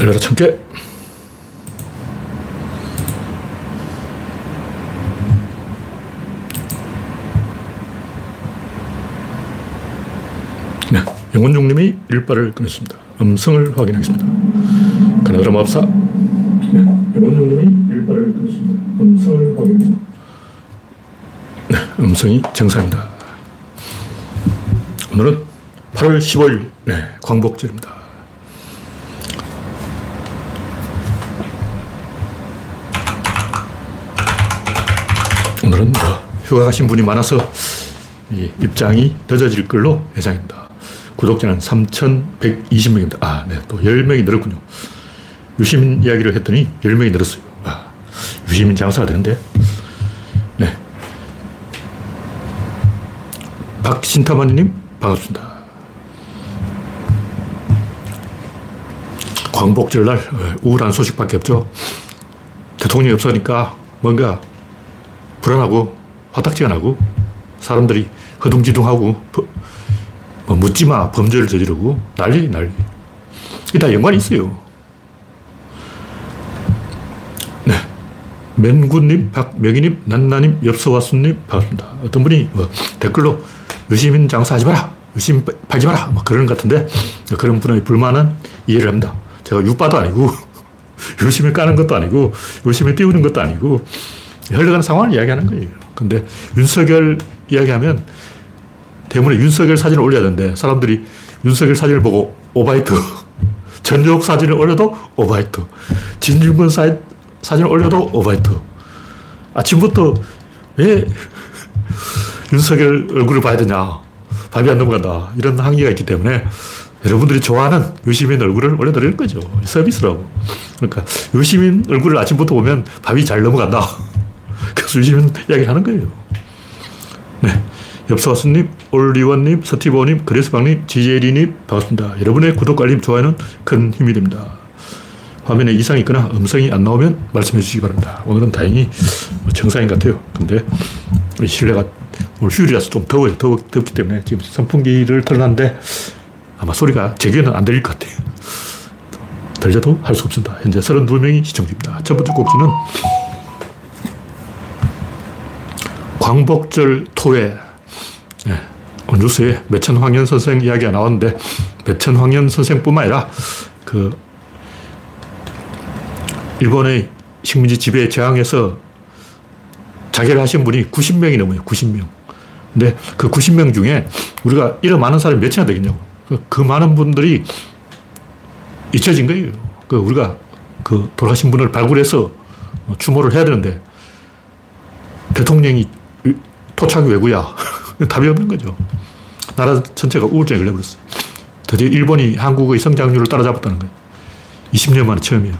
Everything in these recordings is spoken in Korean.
열려라 천개. 네, 영원중님이 일발을 끊었습니다. 음성을 확인하겠습니다. 가나다라 마법사. 네, 영원중님이 일발을 끊었습니다. 음성을 확인하겠습니다. 네, 음성이 정상입니다. 오늘은 8월 15일, 네, 광복절입니다. 오늘은 뭐 휴가 가신 분이 많아서 입장이 늦어질 걸로 예상입니다. 구독자는 3,120명입니다. 아, 네. 또 10명이 늘었군요. 유시민 이야기를 했더니 10명이 늘었어요. 아, 유시민 장사가 되는데. 네. 박신타마님, 반갑습니다. 광복절날 어, 우울한 소식밖에 없죠. 대통령이 없으니까 뭔가 불안하고 화딱지가 나고 사람들이 허둥지둥하고 뭐 묻지 마 범죄를 저지르고 난리 난리. 이게 다 연관이 있어요. 네. 맨구님, 박명희님, 난나님, 엽서와수님 반갑습니다. 어떤 분이 뭐 댓글로 유시민 장사하지 마라. 유시민 팔지 마라. 뭐것 같은데 그런 분의 불만은 이해를 합니다. 제가 육바도 아니고 유시민 까는 것도 아니고 유시민 띄우는 것도 아니고 흘러가는 상황을 이야기하는 거예요. 근데 윤석열 이야기하면 때문에 윤석열 사진을 올려야 되는데 사람들이 윤석열 사진을 보고 오바이트. 전역 사진을 올려도 오바이트. 진중권 사, 사진을 올려도 오바이트. 아침부터 왜 윤석열 얼굴을 봐야 되냐. 밥이 안 넘어간다. 이런 항의가 있기 때문에 여러분들이 좋아하는 유시민 얼굴을 올려드리는 거죠. 서비스라고. 그러니까 유시민 얼굴을 아침부터 보면 밥이 잘 넘어간다. 그래서 유시민 이야기 하는 거예요. 네. 엽서와수님, 올리원님, 서티보님, 그레스방님, 지제리님, 반갑습니다. 여러분의 구독과 알림, 좋아요는 큰 힘이 됩니다. 화면에 이상이 있거나 음성이 안 나오면 말씀해 주시기 바랍니다. 오늘은 다행히 정상인 것 같아요. 근데 실내가 오늘 휴일이라서 좀 더워요. 더워, 덥기 때문에 지금 선풍기를 틀어놨는데 아마 소리가 제 귀에는 안 들릴 것 같아요. 들려도 할 수 없습니다. 현재 32명이 시청 중입니다. 첫 번째 곡지는 광복절 토회 네. 뉴스에 매천황현 선생 이야기가 나왔는데 매천황현 선생뿐만 아니라 그 일본의 식민지 지배 저항에서 자결 하신 분이 90명이 넘어요. 90명. 근데 그 90명 중에 우리가 이런 많은 사람이 몇이나 되겠냐고. 그, 그 많은 분들이 잊혀진 거예요. 그 우리가 그 돌아가신 분을 발굴해서 추모를 해야 되는데 대통령이 토착이 왜구야. 답이 없는 거죠. 나라 전체가 우울증에 걸려버렸어. 드디어 일본이 한국의 성장률을 따라잡았다는 거예요. 20년 만에 처음이에요.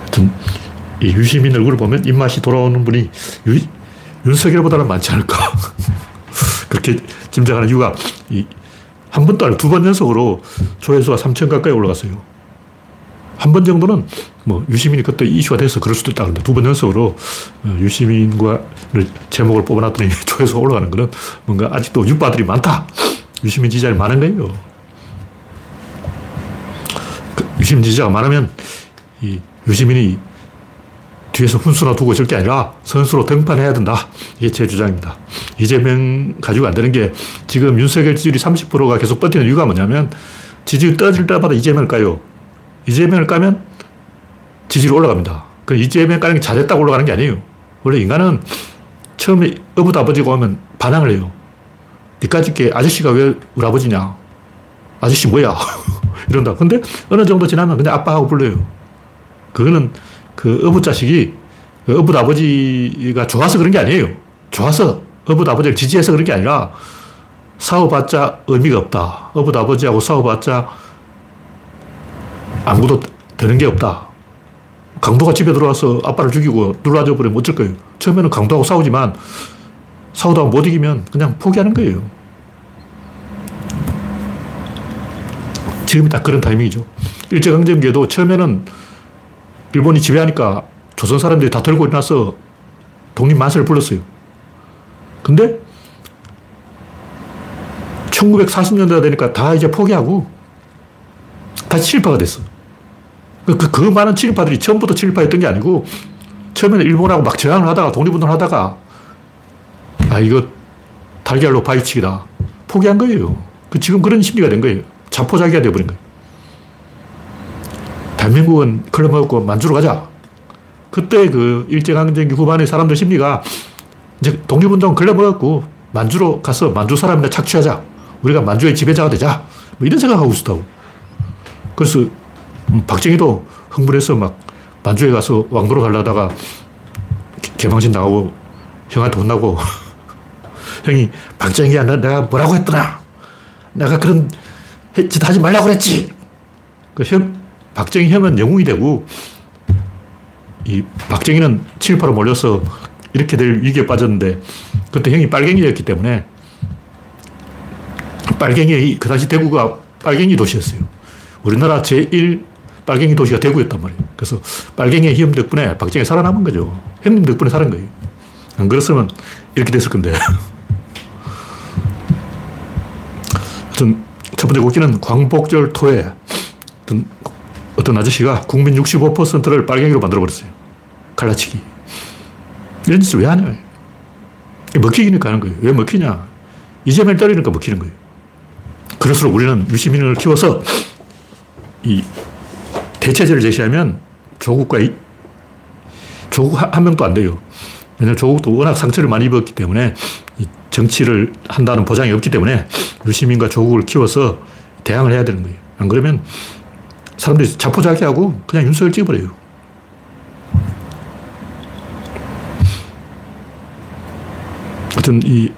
하여튼, 이 유시민 얼굴을 보면 입맛이 돌아오는 분이 유, 윤석열보다는 많지 않을까. 그렇게 짐작하는 이유가 한 번도 아니고 두 번 연속으로 조회수가 3천 가까이 올라갔어요. 한 번 정도는 뭐 유시민이 그때 이슈가 돼서 그럴 수도 있다. 근데 두 번 연속으로 어, 유시민과 제목을 뽑아놨더니 조회수가 올라가는 거는 뭔가 아직도 육바들이 많다. 유시민 지지자이 많은 거예요. 그 유시민 지지자가 많으면 이 유시민이 뒤에서 훈수나 두고 있을 게 아니라 선수로 등판해야 된다. 이게 제 주장입니다. 이재명 가지고 안 되는 게 지금 윤석열 지지율이 30%가 계속 버티는 이유가 뭐냐면 지지율 떨어질 때마다 이재명을 까요. 이재명을 까면 지지율 올라갑니다. 그 이재명 까는 게 잘했다고 올라가는 게 아니에요. 원래 인간은 처음에 어부도 아버지가 오면 반항을 해요. 니까짓 게 아저씨가 왜 우리 아버지냐? 아저씨 뭐야? 이런다. 근데 어느 정도 지나면 그냥 아빠하고 불러요. 그거는 그 어부 자식이 그 어부 아버지가 좋아서 그런 게 아니에요. 좋아서 어부 아버지를 지지해서 그런 게 아니라 싸워봤자 의미가 없다. 어부 아버지하고 싸워봤자 아무것도 되는 게 없다. 강도가 집에 들어와서 아빠를 죽이고 눌러줘 버리면 어쩔 거예요. 처음에는 강도하고 싸우지만 싸우다가 못 이기면 그냥 포기하는 거예요. 지금이 딱 그런 타이밍이죠. 일제강점기에도 처음에는 일본이 지배하니까 조선 사람들이 다 들고 일어나서 독립 만세를 불렀어요. 근데 1940년대가 되니까 다 이제 포기하고 다시 친일파가 됐어. 그, 그, 그 많은 친일파들이 처음부터 친일파였던 게 아니고 처음에는 일본하고 막 저항을 하다가 독립운동을 하다가 아, 이거 달걀로 바위치기다. 포기한 거예요. 그 지금 그런 심리가 된 거예요. 자포자기가 되어버린 거예요. 대한민국은 클럽 먹고 만주로 가자. 그때 그 일제강점기 후반의 사람들 심리가 이제 독립운동 먹었고 만주로 가서 만주 사람이나 착취하자. 우리가 만주의 지배자가 되자. 뭐 이런 생각하고 있었다고. 그래서 음, 박정희도 흥분해서 막 만주에 가서 왕도로 가려다가 개방신 나오고 형한테 혼나고 형이 박정희야 내가 뭐라고 했더나 내가 그런 짓 하지 말라고 그랬지 그 형, 박정희 형은 영웅이 되고 이 박정희는 친일파로 몰려서 이렇게 될 위기에 빠졌는데 그때 형이 빨갱이였기 때문에 빨갱이 그 당시 대구가 빨갱이 도시였어요. 우리나라 제1 빨갱이 도시가 대구였단 말이에요. 그래서 빨갱이의 힘 덕분에 박정희 살아남은 거죠. 형님 덕분에 살은 거예요. 안 그랬으면 이렇게 됐을 건데. 하여튼 첫 번째 곡기는 광복절 토에 어떤, 어떤 아저씨가 국민 65%를 빨갱이로 만들어버렸어요. 갈라치기. 이런 짓을 왜 하냐. 먹히니까 하는 거예요. 왜 먹히냐. 이재명 때리니까 먹히는 거예요. 그럴수록 우리는 유시민을 키워서 이 대체제를 제시하면 조국과 이, 조국 한 명도 안 돼요. 왜냐하면 조국도 워낙 상처를 많이 입었기 때문에 정치를 한다는 보장이 없기 때문에 유시민과 조국을 키워서 대항을 해야 되는 거예요. 안 그러면 사람들이 자포자기하고 그냥 윤석열 찍어버려요. 하여튼 이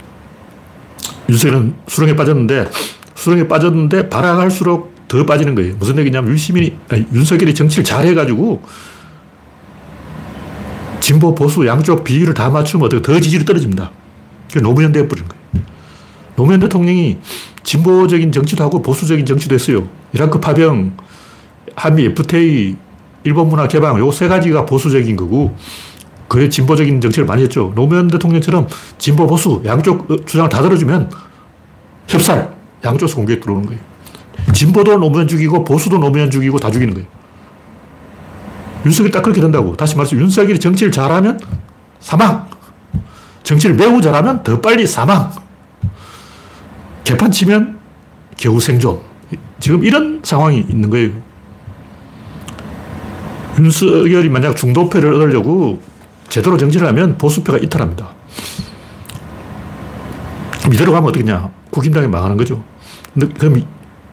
윤석열은 수렁에 빠졌는데 수렁에 빠졌는데 발악할수록 더 빠지는 거예요. 무슨 얘기냐면 윤시민이, 아니, 윤석열이 정치를 잘해가지고 진보, 보수 양쪽 비율을 다 맞추면 어떻게 더 지지율이 떨어집니다. 그게 노무현 되어버린 거예요. 노무현 대통령이 진보적인 정치도 하고 보수적인 정치도 했어요. 이라크 파병, 한미 FTA, 일본 문화 개방, 요 세 가지가 보수적인 거고, 그래 진보적인 정치를 많이 했죠. 노무현 대통령처럼 진보, 보수, 양쪽 주장을 다 들어주면 협살, 양쪽에서 공격에 들어오는 거예요. 진보도 노무현 죽이고 보수도 노무현 죽이고 다 죽이는 거예요. 윤석열이 딱 그렇게 된다고. 다시 말해서 윤석열이 정치를 잘하면 사망. 정치를 매우 잘하면 더 빨리 사망. 개판 치면 겨우 생존. 지금 이런 상황이 있는 거예요. 윤석열이 만약 중도표를 얻으려고 제대로 정치를 하면 보수표가 이탈합니다. 이대로 가면 어떻겠냐. 국힘당이 망하는 거죠. 그럼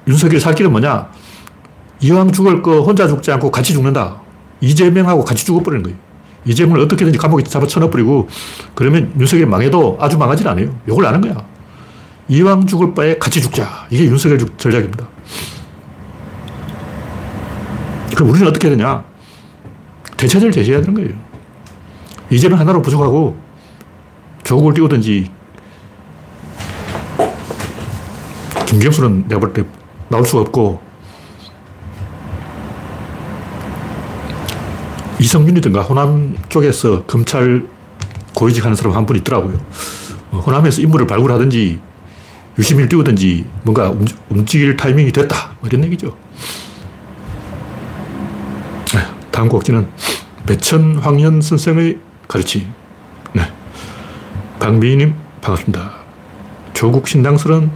윤석열 살 길은 뭐냐? 이왕 죽을 거 혼자 죽지 않고 같이 죽는다. 이재명하고 같이 죽어버리는 거예요. 이재명을 어떻게든지 감옥에 잡아 쳐넣어버리고 그러면 윤석열이 망해도 아주 망하진 않아요. 욕을 하는 거야. 이왕 죽을 바에 같이 죽자. 이게 윤석열 전략입니다. 그럼 우리는 어떻게 해야 되냐? 대체제를 제시해야 되는 거예요. 이재명 하나로 부족하고 조국을 띄우든지 김경수는 내가 볼 때 나올 수가 없고 이성윤이든가 호남 쪽에서 검찰 고위직 하는 사람 한 분 있더라고요. 어, 호남에서 인물을 발굴하든지 유시민을 띄우든지 뭔가 움직일 타이밍이 됐다. 뭐 이런 얘기죠. 네, 다음 곡지는 배천 황현 선생의 가르치. 네. 박미희님, 반갑습니다. 조국 신당설은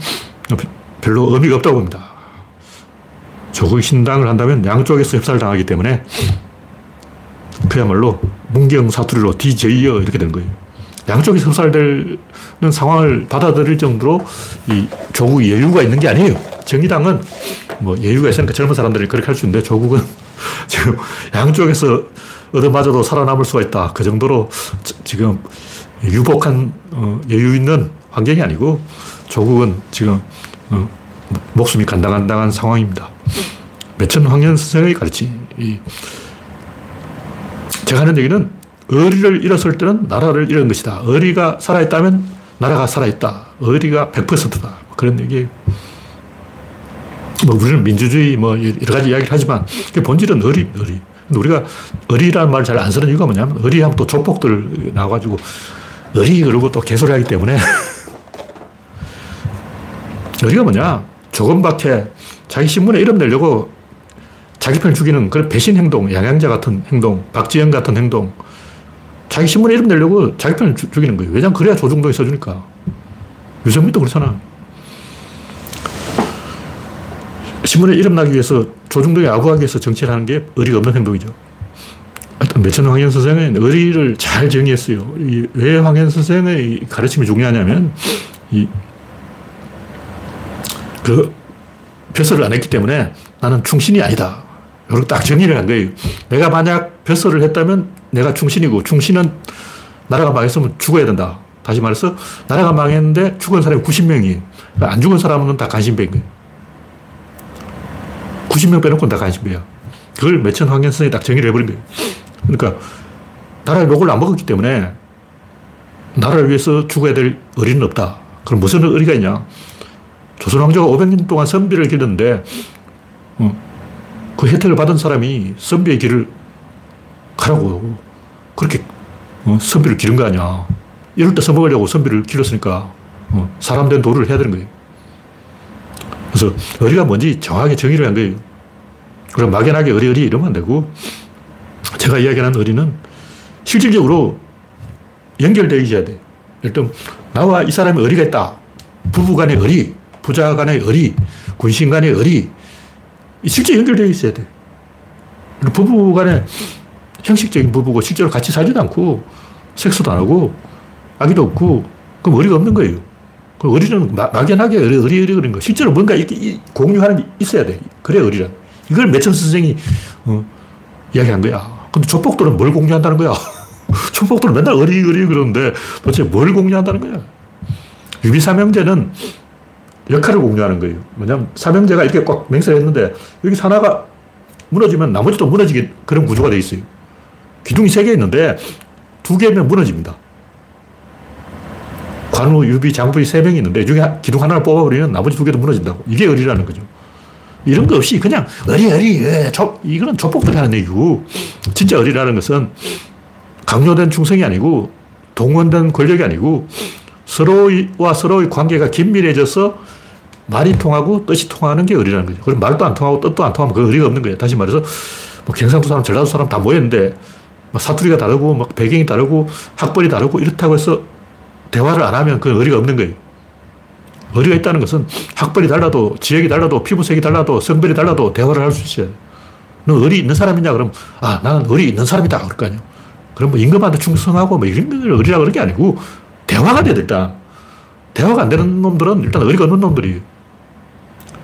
별로 의미가 없다고 봅니다. 조국 신당을 한다면 양쪽에서 협사를 당하기 때문에 그야말로 문경 사투리로 DJ여 이렇게 되는 거예요. 양쪽에서 협살되는 상황을 받아들일 정도로 이 조국이 여유가 있는 게 아니에요. 정의당은 뭐 여유가 있으니까 젊은 사람들이 그렇게 할 수 있는데 조국은 지금 양쪽에서 얻어맞아도 살아남을 수가 있다. 그 정도로 지금 유복한 어, 여유 있는 환경이 아니고 조국은 지금 어, 목숨이 간당간당한 상황입니다. 매천 황현 선생의 가르치. 제가 하는 얘기는 의리를 잃었을 때는 나라를 잃은 것이다. 의리가 살아있다면 나라가 살아있다. 의리가 100%다. 뭐 그런 얘기예요. 뭐 우리는 민주주의 뭐 여러 가지 이야기를 하지만 그 본질은 의리, 의리. 근데 우리가 의리라는 말을 잘 안 쓰는 이유가 뭐냐면 의리하면 또 족복들 나와가지고 의리 그러고 또 개소리 하기 때문에 의리가 뭐냐? 조금밖에 자기 신문에 이름 내려고 자기 편을 죽이는 그런 배신 행동, 양양자 같은 행동, 박지영 같은 행동, 자기 신문에 이름 내려고 자기 편을 주, 죽이는 거예요. 왜냐면 그래야 조중동이 써주니까. 유승민도 그렇잖아. 신문에 이름 나기 위해서 조중동이 아구하기 위해서 정치를 하는 게 의리가 없는 행동이죠. 하여튼 매천 황현 선생은 의리를 잘 정의했어요. 왜 황현 선생의 가르침이 중요하냐면, 이, 그, 벼슬을 안 했기 때문에 나는 충신이 아니다. 이렇게 딱 정리를 한 거예요. 내가 만약 벼슬을 했다면 내가 충신이고, 충신은 나라가 망했으면 죽어야 된다. 다시 말해서, 나라가 망했는데 죽은 사람이 90명이, 안 죽은 사람은 다 간신배인 거예요. 90명 빼놓고는 다 간신배야. 그걸 매천 황현 선생이 딱 정의를 해버린 거예요. 그러니까 나라의 욕을 안 먹었기 때문에 나라를 위해서 죽어야 될 의리는 없다. 그럼 무슨 의리가 있냐? 조선 왕조가 500년 동안 선비를 기르는데 어, 그 혜택을 받은 사람이 선비의 길을 가라고 그렇게 어, 선비를 기른 거 아니야. 이럴 때 써먹으려고 선비를 길렀으니까 어, 사람 된 도를 해야 되는 거예요. 그래서 의리가 뭔지 정확하게 정의를 한 거예요. 그럼 막연하게 의리 의리 이러면 안 되고 제가 이야기하는 의리는 실질적으로 연결되어 있어야 돼. 일단 나와 이 사람의 의리가 있다. 부부 간의 의리, 부자 간의 의리, 군신 간의 의리. 실제 연결되어 있어야 돼. 부부 간에 형식적인 부부고 실제로 같이 살지도 않고 섹스도 안 하고 아기도 없고 그럼 의리가 없는 거예요. 그 의리는 막연하게 의리, 의리, 의리 그런 거. 실제로 뭔가 이렇게 공유하는 게 있어야 돼. 그래 의리란. 이걸 매천 선생이 어, 이야기한 거야. 근데 조폭들은 뭘 공유한다는 거야? 조폭들은 맨날 어리어리 그러는데 도대체 뭘 공유한다는 거야? 유비삼형제는 역할을 공유하는 거예요. 뭐냐면 삼형제가 이렇게 꽉 맹세를 했는데 여기 하나가 무너지면 나머지도 무너지게 그런 구조가 돼 있어요. 기둥이 세 개 있는데 두 개면 무너집니다. 관우, 유비, 장부이 세 명이 있는데 중에 기둥 하나를 뽑아버리면 나머지 두 개도 무너진다고. 이게 의리라는 거죠. 이런 거 없이 그냥 어리 어리, 예, 조, 이거는 조폭들이 하는 얘기고, 진짜 어리라는 것은 강요된 충성이 아니고, 동원된 권력이 아니고, 서로와 서로의 관계가 긴밀해져서 말이 통하고 뜻이 통하는 게 의리라는 거죠. 그럼 말도 안 통하고 뜻도 안 통하면 그 의리가 없는 거예요. 다시 말해서, 뭐 경상도 사람, 전라도 사람 다 모였는데, 사투리가 다르고, 막 배경이 다르고, 학벌이 다르고, 이렇다고 해서 대화를 안 하면 그 의리가 없는 거예요. 의리가 있다는 것은 학벌이 달라도, 지역이 달라도, 피부색이 달라도, 성별이 달라도 대화를 할 수 있어요. 너 의리 있는 사람이냐? 그럼, 아, 나는 의리 있는 사람이다. 그럴 거 아니에요. 그럼 뭐 임금한테 충성하고 뭐 이런 걸 의리라 그런 게 아니고, 대화가 돼야 돼, 일단. 대화가 안 되는 놈들은 일단 의리가 없는 놈들이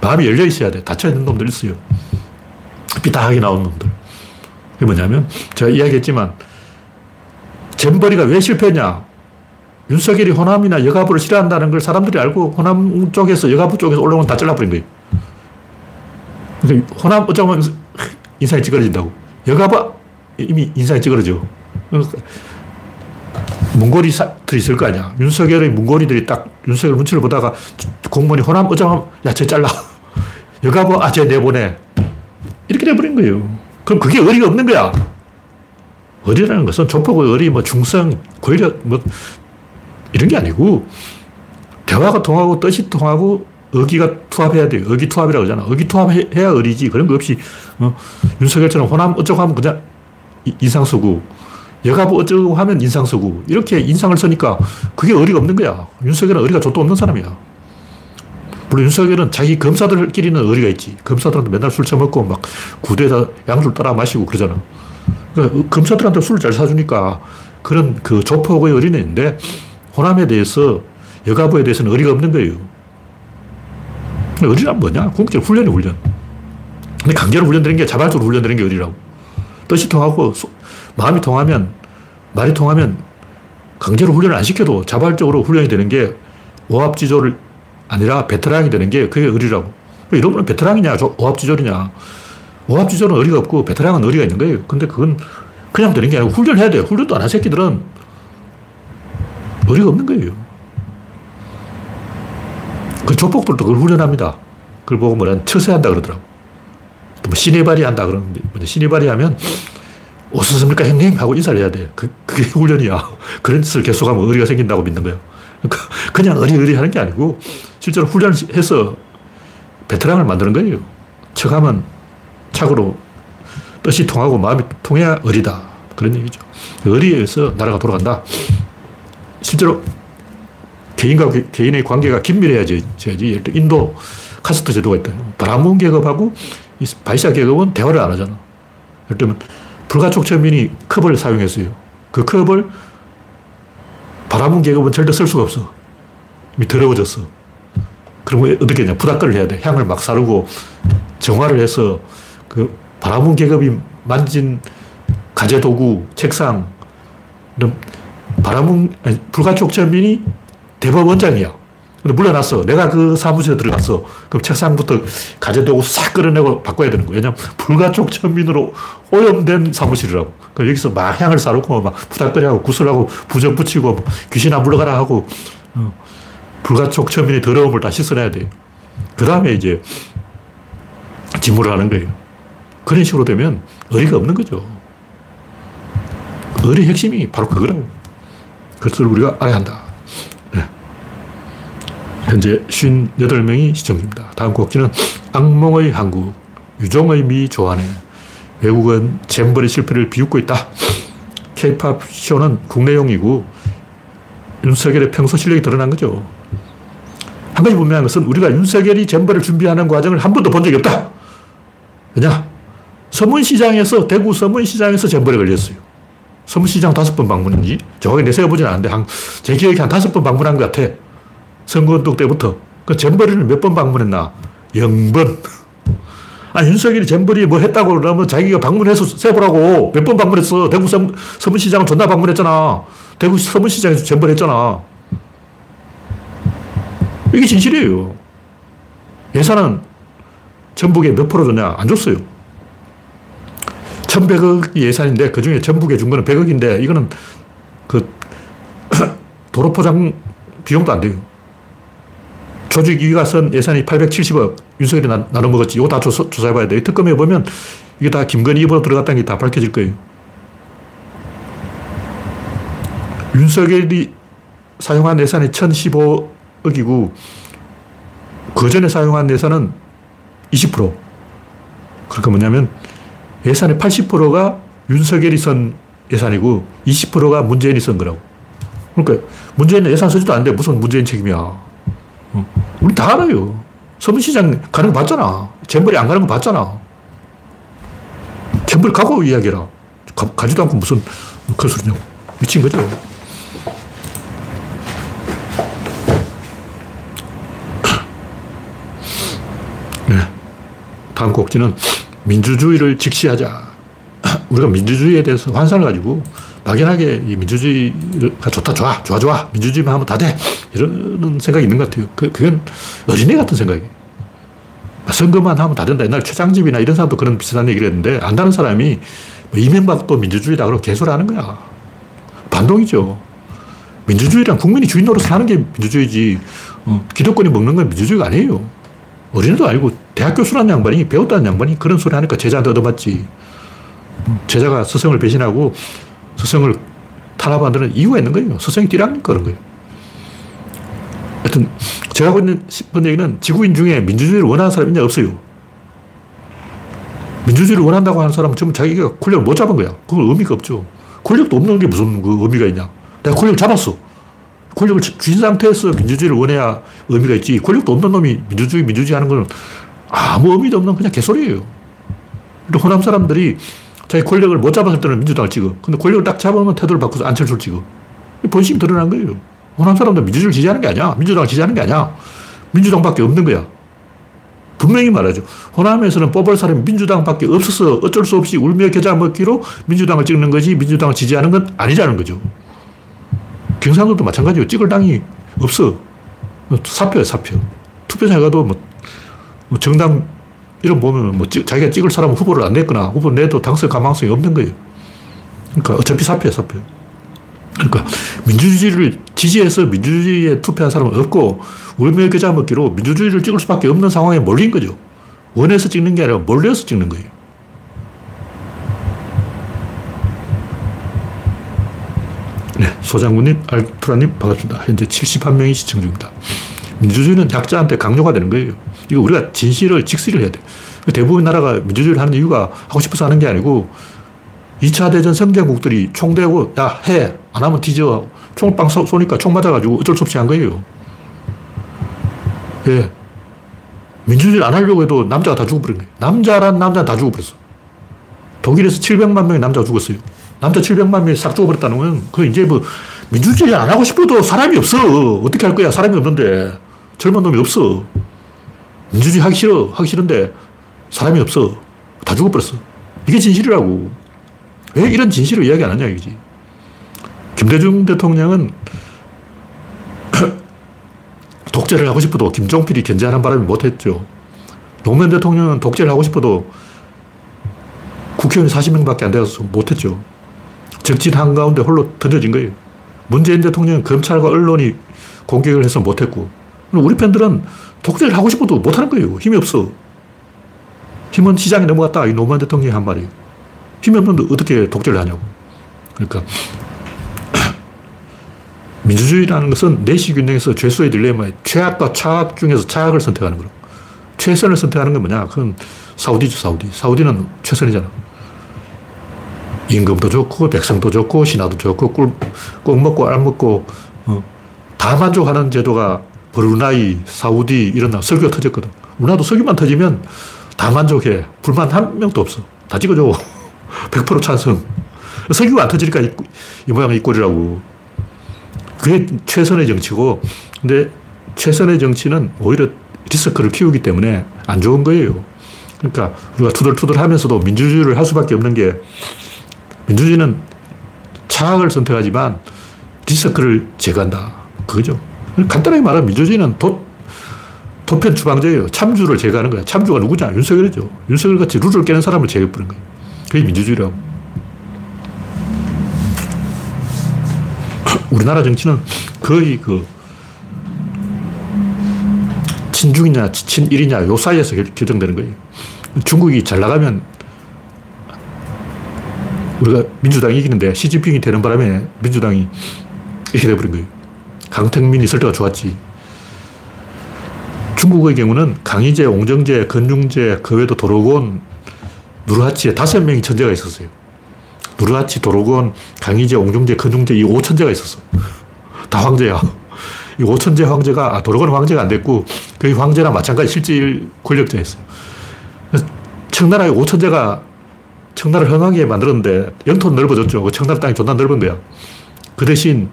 마음이 열려 있어야 돼. 닫혀 있는 놈들 있어요. 삐딱하게 나온 놈들. 그게 뭐냐면, 제가 이야기했지만, 잼버리가 왜 실패했냐? 윤석열이 호남이나 여가부를 싫어한다는 걸 사람들이 알고 호남 쪽에서 여가부 쪽에서 올라오면 다 잘라버린 거예요. 호남 어쩌면 인상이 찌그러진다고. 여가부 이미 인상이 찌그러져. 문고리들이 있을 거 아니야. 윤석열의 문고리들이 딱 윤석열 눈치를 보다가 공무원이 호남 어쩌면 야, 쟤 잘라. 여가부, 아, 쟤 내보내. 이렇게 돼버린 거예요. 그럼 그게 의리가 없는 거야. 의리라는 것은 조폭의 의리, 뭐 중성, 권력, 뭐 이런 게 아니고 대화가 통하고 뜻이 통하고 의기가 투합해야 돼요. 의기투합이라고 하잖아. 의기투합해야 의리지. 그런 거 없이 어, 윤석열처럼 호남 어쩌고 하면 그냥 인상 쓰고 여가부 어쩌고 하면 인상 쓰고 이렇게 인상을 쓰니까 그게 의리가 없는 거야. 윤석열은 의리가 족도 없는 사람이야. 물론 윤석열은 자기 검사들끼리는 의리가 있지. 검사들한테 맨날 술 처먹고 막 구대에다 양술 따라 마시고 그러잖아. 그러니까 검사들한테 술을 잘 사주니까 그런 그 조폭의 있는데 호남에 대해서 여가부에 대해서는 의리가 없는 거예요. 의리란 뭐냐? 궁극적 훈련이 훈련. 근데 강제로 훈련되는 게 자발적으로 훈련되는 게 의리라고. 뜻이 통하고 소, 마음이 통하면 말이 통하면 강제로 훈련을 안 시켜도 자발적으로 훈련이 되는 게 오합지졸 아니라 베테랑이 되는 게 그게 의리라고. 이런 거는 베테랑이냐, 오합지졸이냐. 오합지졸은 의리가 없고 베테랑은 의리가 있는 거예요. 근데 그건 그냥 되는 게 아니고 훈련해야 돼요. 훈련도 안 한 새끼들은 의리가 없는 거예요. 그 조폭들도 그걸 훈련합니다. 그걸 보고 뭐라 처세한다 그러더라고. 또뭐 신의발이 한다 그러는데, 신의발이 하면, 오셨습니까, 형님? 하고 인사를 해야 돼. 그, 그게 훈련이야. 그런 짓을 계속하면 의리가 생긴다고 믿는 거예요. 그러니까 그냥 의리의리 하는 게 아니고, 실제로 훈련을 해서 베테랑을 만드는 거예요. 척하면 착으로 뜻이 통하고 마음이 통해야 의리다. 그런 얘기죠. 의리에 의해서 나라가 돌아간다. 실제로 개인과 개인의 관계가 긴밀해야지. 인도 카스트 제도가 있다. 브라문 계급하고 바이샤 계급은 대화를 안 하잖아. 예를 들면 불가촉 천민이 컵을 사용했어요. 그 컵을 바라문 계급은 절대 쓸 수가 없어. 이미 더러워졌어. 그러면 어떻게 하냐. 부닥거를 해야 돼. 향을 막 사르고 정화를 해서 그 바라문 계급이 만진 가재 도구, 책상, 이런 바라문, 불가촉 천민이 대법원장이야. 근데 물러났어. 내가 그 사무실에 들어갔어. 그럼 책상부터 가재도구 싹 끌어내고 바꿔야 되는 거야. 왜냐면 불가촉 천민으로 오염된 사무실이라고. 그 여기서 막 향을 사놓고 막 부닥거리하고 구슬하고 부적 붙이고 뭐 귀신 안 물러가라 하고 어. 불가촉 천민의 더러움을 다 씻어내야 돼요. 그 다음에 이제 직무를 하는 거예요. 그런 식으로 되면 의리가 없는 거죠. 의리 핵심이 바로 그거라고. 그것을 우리가 알아야 한다. 현재 58명이 시청 중입니다. 다음 곡지는 악몽의 한국, 유종의 미 좋아하네. 외국은 잼버리 실패를 비웃고 있다. 케이팝 쇼는 국내용이고 윤석열의 평소 실력이 드러난 거죠. 한 가지 분명한 것은 우리가 윤석열이 잼버를 준비하는 과정을 한 번도 본 적이 없다. 왜냐? 서문시장에서, 대구 서문시장에서 잼버에 걸렸어요. 서문시장 다섯 번 방문인지 정확히 내세워보진 않는데 한, 제 기억에 한 다섯 번 방문한 것 같아. 선거운동 때부터. 그 잼버리를 몇번 방문했나? 0번. 아, 윤석열이 잼버리 뭐 했다고 그러면 자기가 방문해서 세보라고. 몇 번 방문했어. 대구 서, 서문시장 존나 방문했잖아. 대구 서문시장에서 잼버리 했잖아. 이게 진실이에요. 예산은 전북에 몇 프로 줬냐? 안 줬어요. 1100억이 예산인데 그 중에 전북에 준 거는 100억인데 이거는 그 도로 포장 비용도 안 돼요. 조직위가 쓴 예산이 870억, 윤석열이 나, 나눠 먹었지. 이거 다 조사, 조사해봐야 돼. 특검에 보면 이게 다 김건희 입으로 들어갔다는 게 다 밝혀질 거예요. 윤석열이 사용한 예산이 1015억이고, 그 전에 사용한 예산은 20%. 그러니까 뭐냐면, 예산의 80%가 윤석열이 쓴 예산이고, 20%가 문재인이 쓴 거라고. 그러니까, 문재인은 예산 쓰지도 않는데 무슨 문재인 책임이야. 우리 다 알아요. 서문시장 가는 거 봤잖아. 잼버리 안 가는 거 봤잖아. 잼버리 가고 이야기해라. 가, 가지도 않고 무슨 그 소리냐고. 미친 거죠. 네. 다음 곡지는 민주주의를 직시하자. 우리가 민주주의에 대해서 환상을 가지고 막연하게 이 민주주의가 좋다, 좋아, 좋아, 좋아. 민주주의만 하면 다 돼. 이런 생각이 있는 것 같아요. 그, 그건 어린애 같은 생각이에요. 선거만 하면 다 된다. 옛날 최장집이나 이런 사람도 그런 비슷한 얘기를 했는데, 안다는 사람이 뭐 이명박도 민주주의다 그러고 개소리 하는 거야. 반동이죠. 민주주의란 국민이 주인 노릇을 하는 게 민주주의지, 어, 기득권이 먹는 건 민주주의가 아니에요. 어린애도 아니고, 대학 교수라는 양반이, 배웠다는 양반이 그런 소리 하니까 제자한테 얻어맞지. 어, 제자가 스승을 배신하고 스승을 탄압하는 이유가 있는 거예요. 스승이 뛰라니까 그런 거예요. 하여튼, 제가 하고 있는 싶은 얘기는 지구인 중에 민주주의를 원하는 사람이 있냐, 없어요. 민주주의를 원한다고 하는 사람은 전부 자기가 권력을 못 잡은 거야. 그건 의미가 없죠. 권력도 없는 게 무슨 그 의미가 있냐. 내가 권력을 잡았어. 권력을 쥔 상태에서 민주주의를 원해야 의미가 있지. 권력도 없는 놈이 민주주의, 민주주의 하는 건 아무 의미도 없는 그냥 개소리예요. 호남 사람들이 자기 권력을 못 잡았을 때는 민주당을 찍어. 근데 권력을 딱 잡으면 태도를 바꿔서 안철수를 찍어. 본심이 드러난 거예요. 호남 사람들 민주주의를 지지하는 게 아니야. 민주당을 지지하는 게 아니야. 민주당밖에 없는 거야. 분명히 말하죠. 호남에서는 뽑을 사람이 민주당밖에 없어서 어쩔 수 없이 울며 겨자 먹기로 민주당을 찍는 거지 민주당을 지지하는 건 아니라는 거죠. 경상도도 마찬가지예요. 찍을 당이 없어. 사표야, 사표. 투표장에 가도 뭐, 뭐 정당 이런 보면 뭐 자기가 찍을 사람 후보를 안 냈거나 후보 내도 당선 가망성이 없는 거예요. 그러니까 어차피 사표야, 사표. 그러니까 민주주의를 지지해서 민주주의에 투표한 사람은 없고 울며 겨자 먹기로 민주주의를 찍을 수밖에 없는 상황에 몰린 거죠. 원해서 찍는 게 아니라 몰려서 찍는 거예요. 네, 소장군님, 알트라님 반갑습니다. 현재 71명이 시청 중입니다. 민주주의는 약자한테 강요가 되는 거예요. 이거 우리가 진실을 직시를 해야 돼. 대부분 나라가 민주주의를 하는 이유가 하고 싶어서 하는 게 아니고 2차 대전 성장국들이 총 대고 야, 해. 안 하면 뒤져. 총을 빵 쏘니까 총 맞아가지고 어쩔 수 없이 한 거예요. 예. 민주주의를 안 하려고 해도 남자가 다 죽어버린 거예요. 남자란 남자는 다 죽어버렸어. 독일에서 700만 명의 남자가 죽었어요. 남자 700만 명이 싹 죽어버렸다는 건, 그 이제 뭐, 민주주의 안 하고 싶어도 사람이 없어. 어떻게 할 거야? 사람이 없는데. 젊은 놈이 없어. 민주주의 하기 싫어. 하기 싫은데 사람이 없어. 다 죽어버렸어. 이게 진실이라고. 왜 이런 진실을 이야기 안 하냐, 이거지. 김대중 대통령은 독재를 하고 싶어도 김종필이 견제하는 바람에 못했죠. 노무현 대통령은 독재를 하고 싶어도 국회의원 40명밖에 안 돼서 못했죠. 적진 한가운데 홀로 던져진 거예요. 문재인 대통령은 검찰과 언론이 공격을 해서 못했고, 우리 팬들은 독재를 하고 싶어도 못하는 거예요. 힘이 없어. 힘은 시장에 넘어갔다. 이 노무현 대통령이 한 말이에요. 힘이 없는데 어떻게 독재를 하냐고. 그러니까 민주주의라는 것은 내시 균형에서 죄수의 딜레마, 최악과 차악 중에서 차악을 선택하는 거로. 최선을 선택하는 건 뭐냐? 그건 사우디죠, 사우디. 사우디는 최선이잖아. 임금도 좋고, 백성도 좋고, 신하도 좋고, 꿀, 꼭 먹고, 알 먹고, 어, 다 만족하는 제도가 브루나이, 사우디, 이런 나 설교가 터졌거든. 우리나라도 설교만 터지면 다 만족해. 불만 한 명도 없어. 다 찍어줘. 100% 찬성. 석유가 안 터지니까 이, 이 모양이 이 꼴이라고. 그게 최선의 정치고, 근데 최선의 정치는 오히려 리스크를 키우기 때문에 안 좋은 거예요. 그러니까 우리가 투덜투덜 하면서도 민주주의를 할 수밖에 없는 게 민주주의는 차악을 선택하지만 리스크를 제거한다. 그거죠. 간단하게 말하면 민주주의는 도, 도편 추방제예요. 참주를 제거하는 거야. 참주가 누구냐? 윤석열이죠. 윤석열 같이 룰을 깨는 사람을 제거해버린 거예요. 그게 민주주의라고. 우리나라 정치는 거의 그 친중이냐 친일이냐 요 사이에서 결정되는 거예요. 중국이 잘 나가면 우리가 민주당이 이기는데 시진핑이 되는 바람에 민주당이 이렇게 돼버린 거예요. 강택민이 설 때가 좋았지. 중국의 경우는 강희제, 옹정제, 건중제, 그 외에도 도로곤, 누르하치에 다섯 명이 천재가 있었어요. 누르하치, 도로곤, 강희제, 옹정제, 건중제 이 오천재가 있었어. 다 황제야. 이 오천재 황제가, 아, 도로곤 황제가 안 됐고, 거의 황제랑 마찬가지 실질 권력자였어요. 청나라의 오천재가 청나라를 흥하게 만들었는데 영토는 넓어졌죠. 그 청나라 땅이 존나 넓은 거야. 그 대신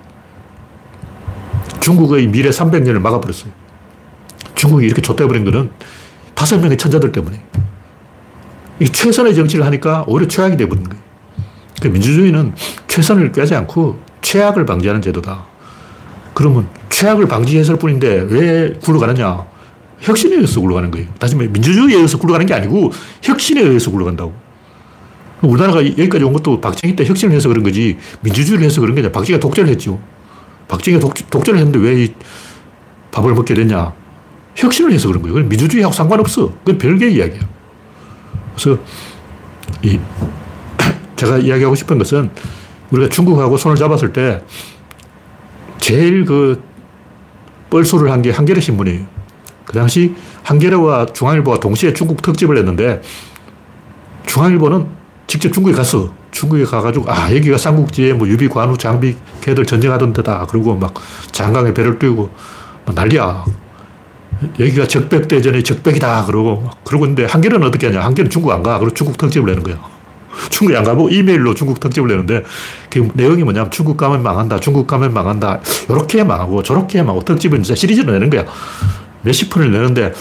중국의 미래 300년을 막아버렸어요. 중국이 이렇게 좆대버린 거는 다섯 명의 천자들 때문에. 이 최선의 정치를 하니까 오히려 최악이 돼버린 거예요. 그 민주주의는 최선을 꾀하지 않고 최악을 방지하는 제도다. 그러면 최악을 방지했을 뿐인데 왜 굴러가느냐? 혁신에 의해서 굴러가는 거예요. 다시 말해 민주주의에 의해서 굴러가는 게 아니고 혁신에 의해서 굴러간다고. 우리나라가 여기까지 온 것도 박정희 때 혁신을 해서 그런 거지 민주주의를 해서 그런 게 아니라 박정희가 독재를 했죠. 박정희가 독, 독재를 했는데 왜 밥을 먹게 됐냐? 혁신을 해서 그런 거예요. 민주주의하고 상관없어. 그건 별개의 이야기야. 그래서 이 제가 이야기하고 싶은 것은 우리가 중국하고 손을 잡았을 때 제일 그 뻘소를 한 게 한겨레 신문이에요. 그 당시 한겨레와 중앙일보가 동시에 중국 특집을 했는데 중앙일보는 직접 중국에 갔어. 중국에 가가지고, 아, 여기가 삼국지에 뭐 유비, 관우, 장비, 걔들 전쟁하던 데다. 그리고 막 장강에 배를 띄우고 난리야. 여기가 적백대전의 적백이다. 그러고 막 그러고 있는데 한겨레는 어떻게 하냐. 한겨레는 중국 안 가. 그리고 중국 특집을 내는 거야. 중국에 안 가고 이메일로 중국 특집을 내는데 그 내용이 뭐냐면 중국 가면 망한다. 중국 가면 망한다. 요렇게 망하고 저렇게 망하고 특집을 진짜 시리즈로 내는 거야. 몇십 분을 내는데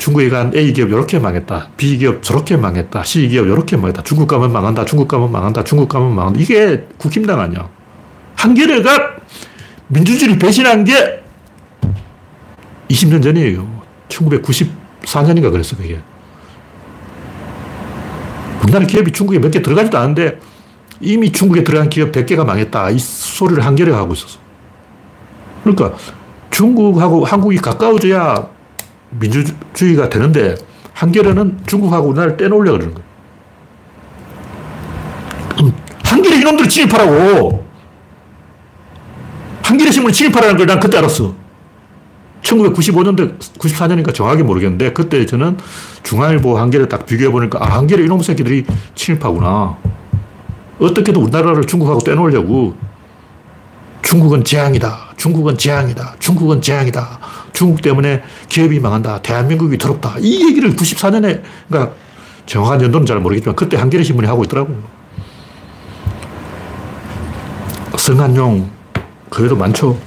중국에 간 A기업 이렇게 망했다. B기업 저렇게 망했다. C기업 이렇게 망했다. 중국 가면 망한다. 중국 가면 망한다. 중국 가면 망한다. 이게 국힘당 아니야. 한겨레가 민주주의를 배신한 게 20년 전이에요. 1994년인가 그랬어, 그게. 우리나라 기업이 중국에 몇 개 들어가지도 않은데 이미 중국에 들어간 기업 100개가 망했다. 이 소리를 한겨레가 하고 있었어. 그러니까 중국하고 한국이 가까워져야 민주주의가 되는데 한겨레는 중국하고 우리나라를 떼놓으려고 그러는 거예요. 음, 한겨레 이놈들 진입하라고. 한겨레 신문 진입하라는 걸 난 그때 알았어. 1995년도, 94년이니까 정확하게 모르겠는데, 그때 저는 중앙일보 한겨레 딱 비교해보니까, 아, 한겨레 이놈 새끼들이 친일파구나. 어떻게든 우리나라를 중국하고 떼놓으려고 중국은 재앙이다. 중국은 재앙이다. 중국은 재앙이다. 중국 때문에 기업이 망한다. 대한민국이 더럽다. 이 얘기를 94년에, 그러니까 정확한 연도는 잘 모르겠지만 그때 한겨레 신문이 하고 있더라고요. 성한용, 그래도 많죠.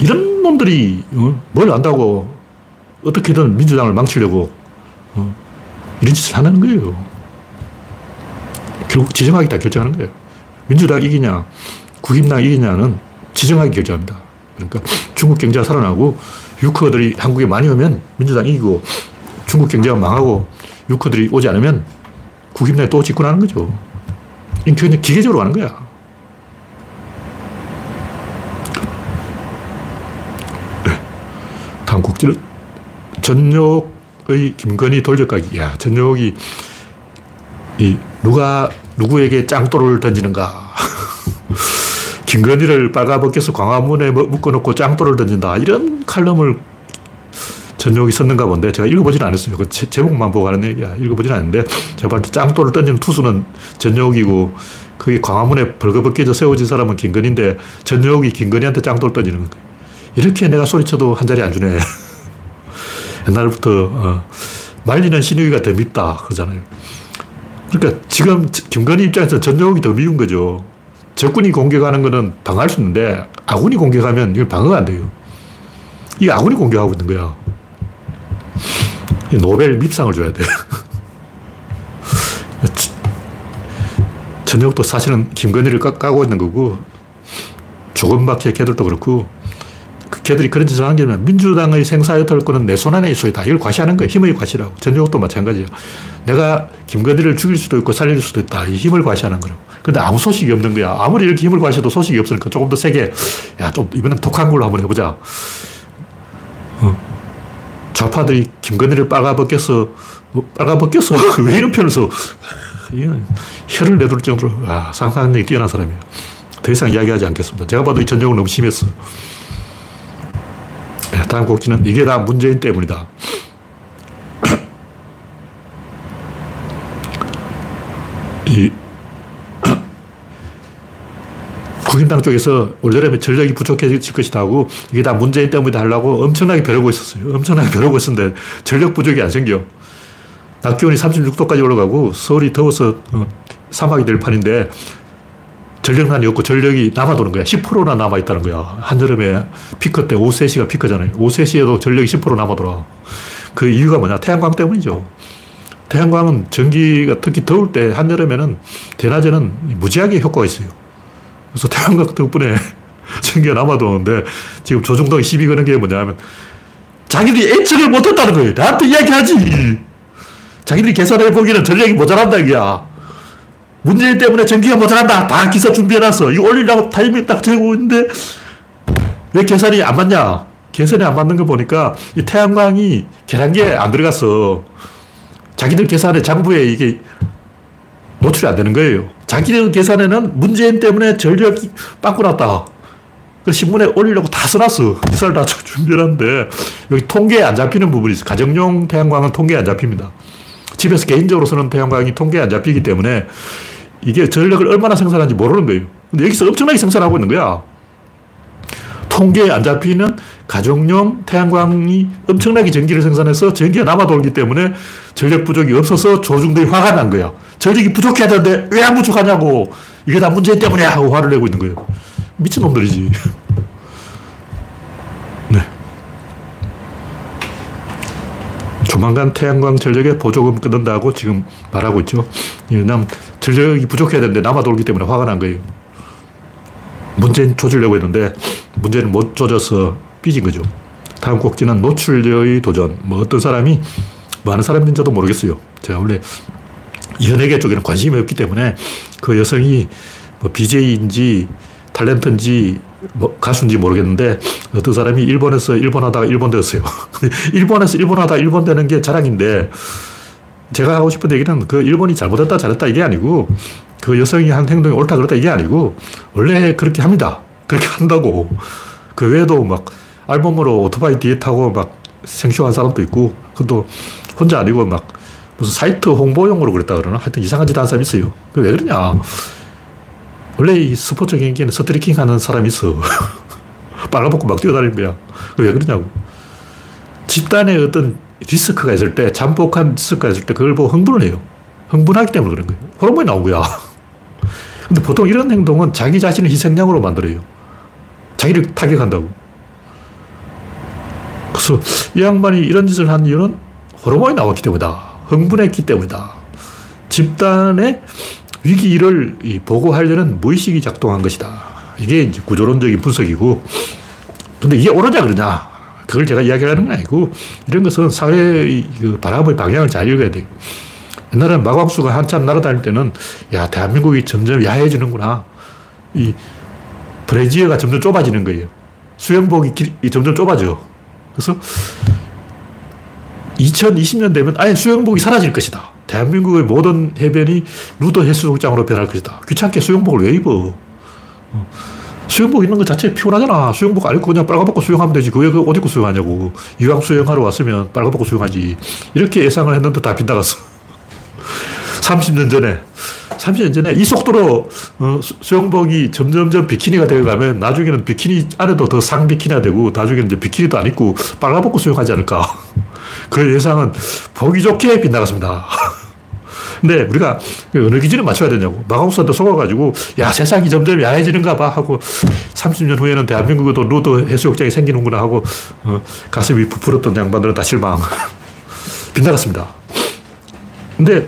이런 놈들이 어? 뭘 안다고 어떻게든 민주당을 망치려고 어? 이런 짓을 하는 거예요. 결국 지정하겠다 결정하는 거예요. 민주당 이기냐, 국힘당 이기냐는 지정하게 결정합니다. 그러니까 중국 경제가 살아나고 유커들이 한국에 많이 오면 민주당 이기고 중국 경제가 망하고 유커들이 오지 않으면 국힘당이 또 집권하는 거죠. 이게 기계적으로 가는 거야. 네. 다음 국지는 전욕의 김건희 돌격가기. 야, 전욕이 이 누가 누구에게 짱돌을 던지는가. 김건희를 빨가벗겨서 광화문에 뭐 묶어놓고 짱돌을 던진다. 이런 칼럼을 전용이 썼는가 본데 제가 읽어보진 않았어요. 그 제목만 보고 하는 얘기야. 읽어보진 않았는데 제가 볼때 짱돌을 던지는 투수는 전용이고 그게 광화문에 벌거벗겨져 세워진 사람은 김건희인데 전용이 김건희한테 짱돌 던지는 거예요. 이렇게 내가 소리쳐도 한 자리 안 주네. 옛날부터 어, 말리는 신우이가 더 밉다 그러잖아요. 그러니까 지금 김건희 입장에서 전용이 더 미운 거죠. 적군이 공격하는 거는 방어할 수 있는데 아군이 공격하면 이걸 방어가 안 돼요. 이 아군이 공격하고 있는 거야. 노벨 밉상을 줘야 돼. 전역도 사실은 김건희를 까고 있는 거고 조금밖에 걔들도 그렇고 그 걔들이 그런 짓을 하는 게 민주당의 생사여탈권은 내 손 안에 있어다. 이걸 과시하는 거예요. 힘의 과시라고. 전역도 마찬가지예요. 내가 김건희를 죽일 수도 있고 살릴 수도 있다. 이 힘을 과시하는 거라고. 근데 아무 소식이 없는 거야. 아무리 이렇게 힘을 과시해도 소식이 없으니까 조금 더 세게, 야, 좀 이번엔 독한 걸로 한번 해보자. 어. 좌파들이 김건희를 빨아벗겨서, 뭐 빨아벗겨서, 왜 이런 표현을 써? 혀를 내둘 정도로, 아, 상상력이 뛰어난 사람이에요. 더 이상 이야기하지 않겠습니다. 제가 봐도 이 전쟁은 너무 심했어. 네, 다음 곡지는 이게 다 문재인 때문이다. 이 국힘당 쪽에서 올 여름에 전력이 부족해질 것이다 하고 이게 다 문재인 때문이다 하려고 엄청나게 벼르고 있었어요. 엄청나게 벼르고 있었는데 전력 부족이 안 생겨. 낮 기온이 36도까지 올라가고 서울이 더워서 어, 사막이 될 판인데 전력난이 없고 전력이 남아도는 거야. 10%나 남아있다는 거야. 한여름에 피크 때 오후 3시가 피크잖아요. 오후 3시에도 전력이 10% 남아돌아. 그 이유가 뭐냐? 태양광 때문이죠. 태양광은 전기가 특히 더울 때 한여름에는 대낮에는 무지하게 효과가 있어요. 그래서 태양광 덕분에 전기가 남아도는데 지금 조중동이 시비 거는 게 뭐냐면 자기들이 예측을 못했다는 거예요. 나한테 이야기하지. 자기들이 계산해 보기에는 전력이 모자란다 이야. 문재인 때문에 전기가 모자란다. 다 기사 준비해놨어. 이거 올리려고 타이밍 딱 재고 있는데 왜 계산이 안 맞냐? 계산이 안 맞는 거 보니까 이 태양광이 계량기에 안 들어갔어. 자기들 계산에 장부에 이게 노출이 안 되는 거예요. 자기들 계산에는 문재인 때문에 전력이 빵꾸 났다. 그 신문에 올리려고 다 써놨어. 기사를 다 준비했는데, 여기 통계에 안 잡히는 부분이 있어. 가정용 태양광은 통계에 안 잡힙니다. 집에서 개인적으로 쓰는 태양광이 통계에 안 잡히기 때문에 이게 전력을 얼마나 생산하는지 모르는 거예요. 근데 여기서 엄청나게 생산하고 있는 거야. 통계에 안 잡히는 가정용 태양광이 엄청나게 전기를 생산해서 전기가 남아 돌기 때문에 전력 부족이 없어서 조중들이 화가 난 거야. 전력이 부족해야 되는데 왜 안 부족하냐고. 이게 다 문제 때문이야 하고 화를 내고 있는 거예요. 미친놈들이지. 조만간 태양광 전력에 보조금 끊는다고 지금 말하고 있죠. 왜냐면 전력이 부족해야 되는데 남아 돌기 때문에 화가 난 거예요. 문재인 조지려고 했는데 문제는 못 조져서 삐진 거죠. 다음 꼭지는 노출녀의 도전. 뭐 어떤 사람이 많은 사람인지도 모르겠어요. 제가 원래 연예계 쪽에는 관심이 없기 때문에 그 여성이 뭐 BJ인지 탤런트인지 뭐 가수인지 모르겠는데 어떤 사람이 일본에서 일본 하다가 일본 되었어요. 일본에서 일본 하다가 일본 되는 게 자랑인데 제가 하고 싶은 얘기는 그 일본이 잘못했다 잘했다 이게 아니고 그 여성이 한 행동이 옳다 그렇다 이게 아니고 원래 그렇게 합니다. 그렇게 한다고. 그 외에도 막 알몸으로 오토바이 뒤에 타고 막 생쇼한 사람도 있고, 그것도 혼자 아니고 막 무슨 사이트 홍보용으로 그랬다 그러나? 하여튼 이상한 짓 하는 사람이 있어요. 왜 그러냐. 원래 이 스포츠 경기에는 스트리킹 하는 사람이 있어. 빨아먹고 막 뛰어다니는 거야. 왜 그러냐고. 집단의 어떤 리스크가 있을 때, 잠복한 리스크가 있을 때 그걸 보고 흥분을 해요. 흥분하기 때문에 그런 거예요. 호르몬이 나온 거야. 근데 보통 이런 행동은 자기 자신을 희생양으로 만들어요. 자기를 타격한다고. 그래서 이 양반이 이런 짓을 한 이유는 호르몬이 나왔기 때문이다. 흥분했기 때문이다. 집단의 위기를 보고하려는 무의식이 작동한 것이다. 이게 구조론적인 분석이고, 근데 이게 옳으냐, 그러냐. 그걸 제가 이야기하는 건 아니고, 이런 것은 사회의 그 바람의 방향을 잘 읽어야 돼요. 옛날에 마광수가 한참 날아다닐 때는, 야, 대한민국이 점점 야해지는구나. 이 브레지어가 점점 좁아지는 거예요. 수영복이 길, 점점 좁아져. 그래서 2020년 되면 아예 수영복이 사라질 것이다. 대한민국의 모든 해변이 루더 해수욕장으로 변할 것이다. 귀찮게 수영복을 왜 입어? 어. 수영복 입는 것 자체 피곤하잖아. 수영복 안 입고 그냥 빨가벗고 수영하면 되지. 그왜 옷 입고 수영하냐고. 이왕 수영하러 왔으면 빨가벗고 수영하지. 이렇게 예상을 했는데 다 빗나갔어. 30년 전에. 30년 전에 이 속도로 어, 수영복이 점점점 비키니가 되어가면 나중에는 비키니 안에도 더 상비키니가 되고 나중에는 이제 비키니도 안 입고 빨가벗고 수영하지 않을까. 그 예상은 보기 좋게 빗나갔습니다. 근데 우리가 어느 기준에 맞춰야 되냐고. 마가우스한테 속아가지고, 야, 세상이 점점 야해지는가 봐 하고, 30년 후에는 대한민국에도 루드 해수욕장이 생기는구나 하고, 어, 가슴이 부풀었던 양반들은 다 실망. 빗나갔습니다. 근데,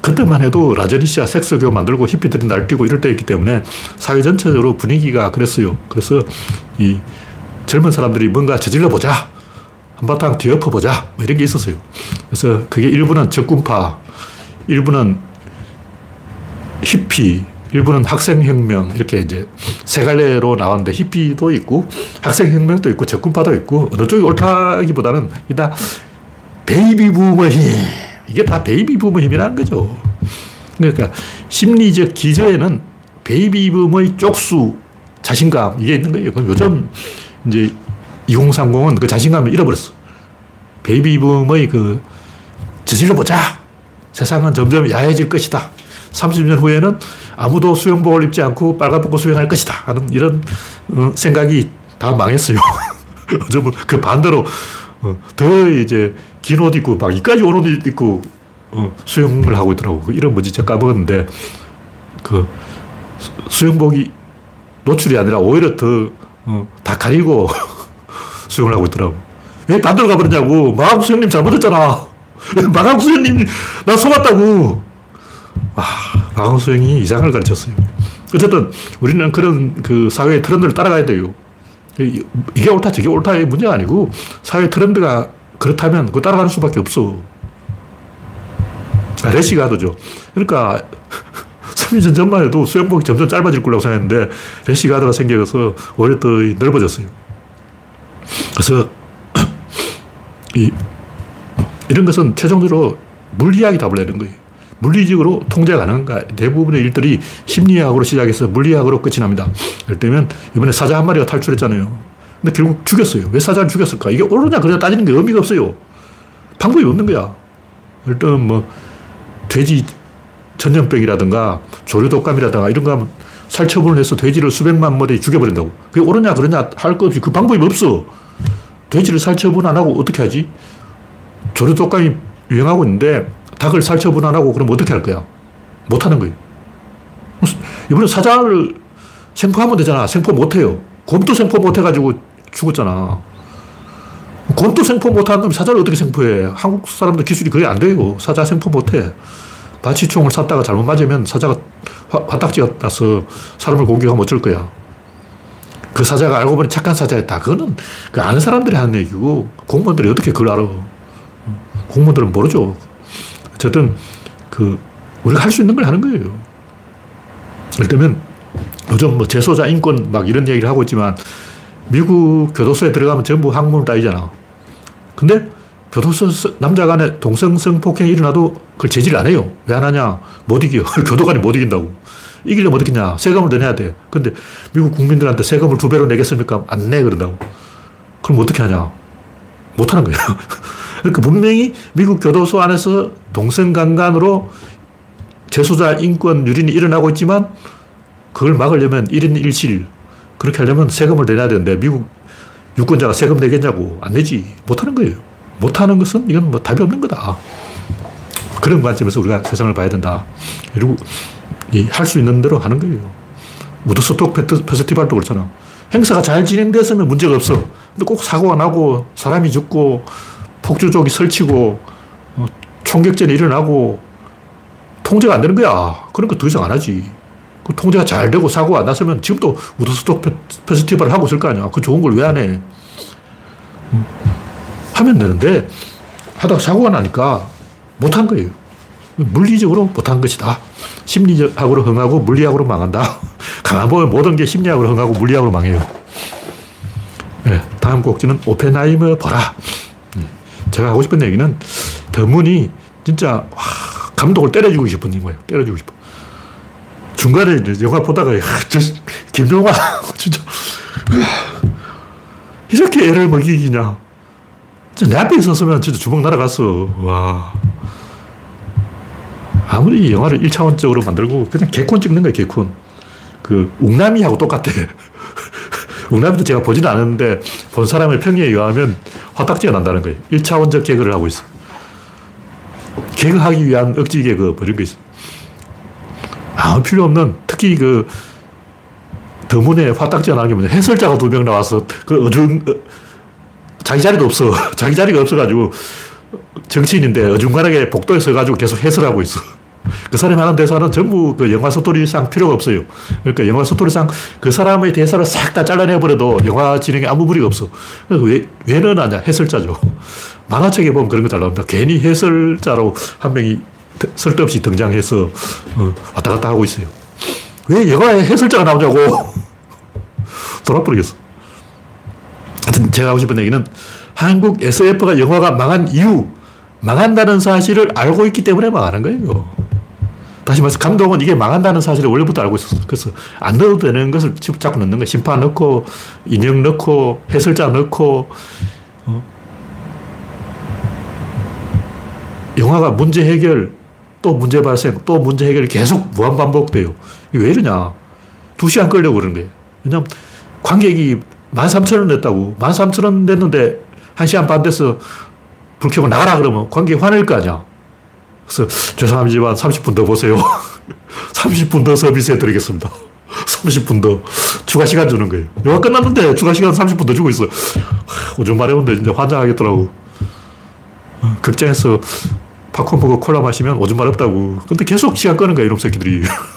그때만 해도 라저니시아 섹스교 만들고 히피들이 날뛰고 이럴 때였기 때문에 사회 전체적으로 분위기가 그랬어요. 그래서 이 젊은 사람들이 뭔가 저질러 보자. 한바탕 뒤엎어 보자. 뭐 이런 게 있었어요. 그래서 그게 일부는 적군파, 일부는 히피, 일부는 학생혁명, 이렇게 이제 세 갈래로 나왔는데 히피도 있고, 학생혁명도 있고, 적군파도 있고, 어느 쪽이 옳다기보다는 이게 다 베이비 붐의 힘. 이게 다 베이비 붐의 힘이라는 거죠. 그러니까 심리적 기저에는 베이비 붐의 쪽수, 자신감, 이게 있는 거예요. 그럼 요즘 이제 2030은 그 자신감을 잃어버렸어. 베이비붐의 그 저질러 보자. 세상은 점점 야해질 것이다. 30년 후에는 아무도 수영복을 입지 않고 빨가벗고 수영할 것이다. 하는 이런 어, 생각이 다 망했어요. 요즘은 그 반대로 어, 더 이제 긴 옷 입고 막 이까지 오는 옷 입고 어, 수영을 하고 있더라고. 그 이런 뭔지 제가 까먹었는데 그 수영복이 노출이 아니라 오히려 더 다 가리고 수영을 하고 있더라고. 왜 반대로 가버렸냐고. 마감 수영님 잘못했잖아. 마감 수영님, 나 속았다고. 아, 마감 수영이 이상을 가르쳤어요. 어쨌든 우리는 그런 그 사회의 트렌드를 따라가야 돼요. 이게 옳다, 저게 옳다의 문제가 아니고 사회 트렌드가 그렇다면 그 따라가는 수밖에 없어. 아, 레시가드죠. 그러니까 30년 전만 해도 수영복이 점점 짧아질 거라고 생각했는데 레시가드가 생겨서 오히려 더 넓어졌어요. 그래서 이, 이런 것은 최종적으로 물리학이 답을 내는 거예요. 물리적으로 통제가 가능한가? 대부분의 일들이 심리학으로 시작해서 물리학으로 끝이 납니다. 예를 들면 이번에 사자 한 마리가 탈출했잖아요. 근데 결국 죽였어요. 왜 사자를 죽였을까? 이게 옳으냐 그러냐 따지는 게 의미가 없어요. 방법이 없는 거야. 일단 뭐 돼지 전염병이라든가 조류 독감이라든가 이런 거 하면 살처분을 해서 돼지를 수백만 마리 죽여버린다고. 그게 옳으냐, 그러냐 할 거 없이 그 방법이 없어. 돼지를 살처분 안 하고 어떻게 하지? 조류독감이 유행하고 있는데 닭을 살처분 안 하고 그럼 어떻게 할 거야? 못 하는 거예요. 이번에 사자를 생포하면 되잖아. 생포 못 해요. 곰도 생포 못 해가지고 죽었잖아. 곰도 생포 못 하는 사자를 어떻게 생포해? 한국 사람들 기술이 거의 안 돼요. 사자 생포 못 해. 바치총을 샀다가 잘못 맞으면 사자가 화, 딱지가 나서 사람을 공격하면 어쩔 거야. 그 사자가 알고 보니 착한 사자였다. 그거는 그 아는 사람들이 하는 얘기고 공무원들이 어떻게 그걸 알아. 공무원들은 모르죠. 어쨌든 그 우리가 할 수 있는 걸 하는 거예요. 예를 들면 요즘 뭐 재소자 인권 막 이런 얘기를 하고 있지만 미국 교도소에 들어가면 전부 학문을 따이잖아. 근데 교도소 남자 간에 동성 성 폭행이 일어나도 그걸 제지를 안 해요. 왜 안 하냐? 못 이겨. 교도관이 못 이긴다고. 이기려면 어떻게 냐 세금을 더 내야 돼. 근데 미국 국민들한테 세금을 두 배로 내겠습니까? 안 내, 그런다고. 그럼 어떻게 하냐? 못 하는 거예요. 그러니까 분명히 미국 교도소 안에서 동성강간으로 재소자 인권 유린이 일어나고 있지만 그걸 막으려면 1인 1실 그렇게 하려면 세금을 내야 되는데 미국 유권자가 세금 내겠냐고 안 내지 못 하는 거예요. 못하는 것은 이건 뭐 답이 없는 거다. 그런 관점에서 우리가 세상을 봐야 된다. 그리고 할 수 있는 대로 하는 거예요. 무드스톡 페스티벌도 그렇잖아. 행사가 잘 진행됐으면 문제가 없어. 근데 꼭 사고가 나고 사람이 죽고 폭주족이 설치고 어, 총격전이 일어나고 통제가 안 되는 거야. 그러니까 더 이상 안 하지. 그 통제가 잘 되고 사고가 안 났으면 지금도 우드스톡 페스티벌을 하고 있을 거 아니야. 그 좋은 걸 왜 안 해? 음. 하면 되는데 하다가 사고가 나니까 못한 거예요. 물리적으로 못한 것이다. 심리학으로 흥하고 물리학으로 망한다. 가만 보면 모든 게 심리학으로 흥하고 물리학으로 망해요. 네, 다음 곡지는 오펜하이머 보라. 네, 제가 하고 싶은 얘기는 더문이 진짜 와, 감독을 때려주고 싶은 거예요. 때려주고 싶어. 중간에 영화 보다가 저 김종화 진짜 이렇게 애를 먹이기냐. 내 앞에 있었으면 진짜 주먹 날아갔어. 와. 아무리 영화를 1차원적으로 만들고 그냥 개콘 찍는 거야, 개콘. 그, 웅남이하고 똑같아. 웅남이도 제가 보지는 않았는데 본 사람의 평에 의하면 화딱지가 난다는 거예요. 1차원적 개그를 하고 있어. 개그하기 위한 억지 개그, 뭐 이런 거 있어. 아무 필요 없는, 특히 그, 더문에 화딱지가 나는 게 뭐냐. 해설자가 두 명 나와서 그 어중, 어, 자기 자리도 없어. 자기 자리가 없어가지고 정치인인데 어중간하게 복도에 서가지고 계속 해설하고 있어. 그 사람이 하는 대사는 전부 그 영화 스토리상 필요가 없어요. 그러니까 영화 스토리상 그 사람의 대사를 싹 다 잘라내버려도 영화 진행에 아무 무리가 없어. 왜, 왜 넣어놨냐? 해설자죠. 만화책에 보면 그런 거 잘 나옵니다. 괜히 해설자로 한 명이 쓸데없이 등장해서 어, 왔다 갔다 하고 있어요. 왜 영화에 해설자가 나오냐고. 돌아버리겠어. 하여튼 제가 하고 싶은 얘기는 한국 SF가 영화가 망한 이유, 망한다는 사실을 알고 있기 때문에 망하는 거예요. 다시 말해서 감독은 이게 망한다는 사실을 원래부터 알고 있었어. 그래서 안 넣어도 되는 것을 자꾸 넣는 거야. 심판 넣고, 인형 넣고, 해설자 넣고, 어? 영화가 문제 해결, 또 문제 발생, 또 문제 해결이 계속 무한 반복돼요. 이게 왜 이러냐. 두 시간 끌려고 그러는 거예요. 왜냐면 관객이 13,000원 냈다고. 13,000원 냈는데 1시간 반 돼서 불 켜고 나가라 그러면 관객이 화낼 거 아니야. 그래서 죄송합니다만 30분 더 보세요. 30분 더 서비스해 드리겠습니다. 30분 더 추가 시간 주는 거예요. 영화 끝났는데 추가 시간 30분 더 주고 있어. 오줌 마려운데 이제 환장하겠더라고. 어, 극장에서 팝콘 보고 콜라 마시면 오줌 마렵다고. 근데 계속 시간 끄는 거야, 이놈 새끼들이.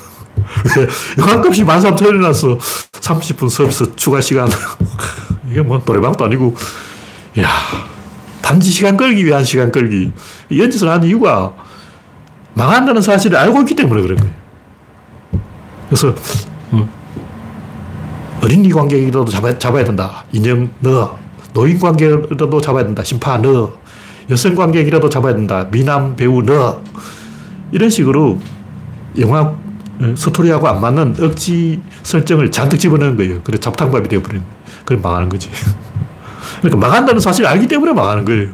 영화값이 13,000원이 났어. 30분 서비스 추가 시간. 이게 뭐 노래방도 아니고 야 단지 시간 끌기 위한 시간 끌기. 이런 짓을 하는 이유가 망한다는 사실을 알고 있기 때문에 그런 거예요. 그래서, 어, 어린이 관객이라도 잡아, 잡아야 된다. 인형 넣어. 노인 관객이라도 잡아야 된다. 심파 넣어. 여성 관객이라도 잡아야 된다. 미남 배우 넣어. 이런 식으로 영화 어, 스토리하고 안 맞는 억지 설정을 잔뜩 집어넣은 거예요. 그래 잡탕밥이 되어버리는. 그래 망하는 거지. 그러니까 망한다는 사실을 알기 때문에 망하는 거예요.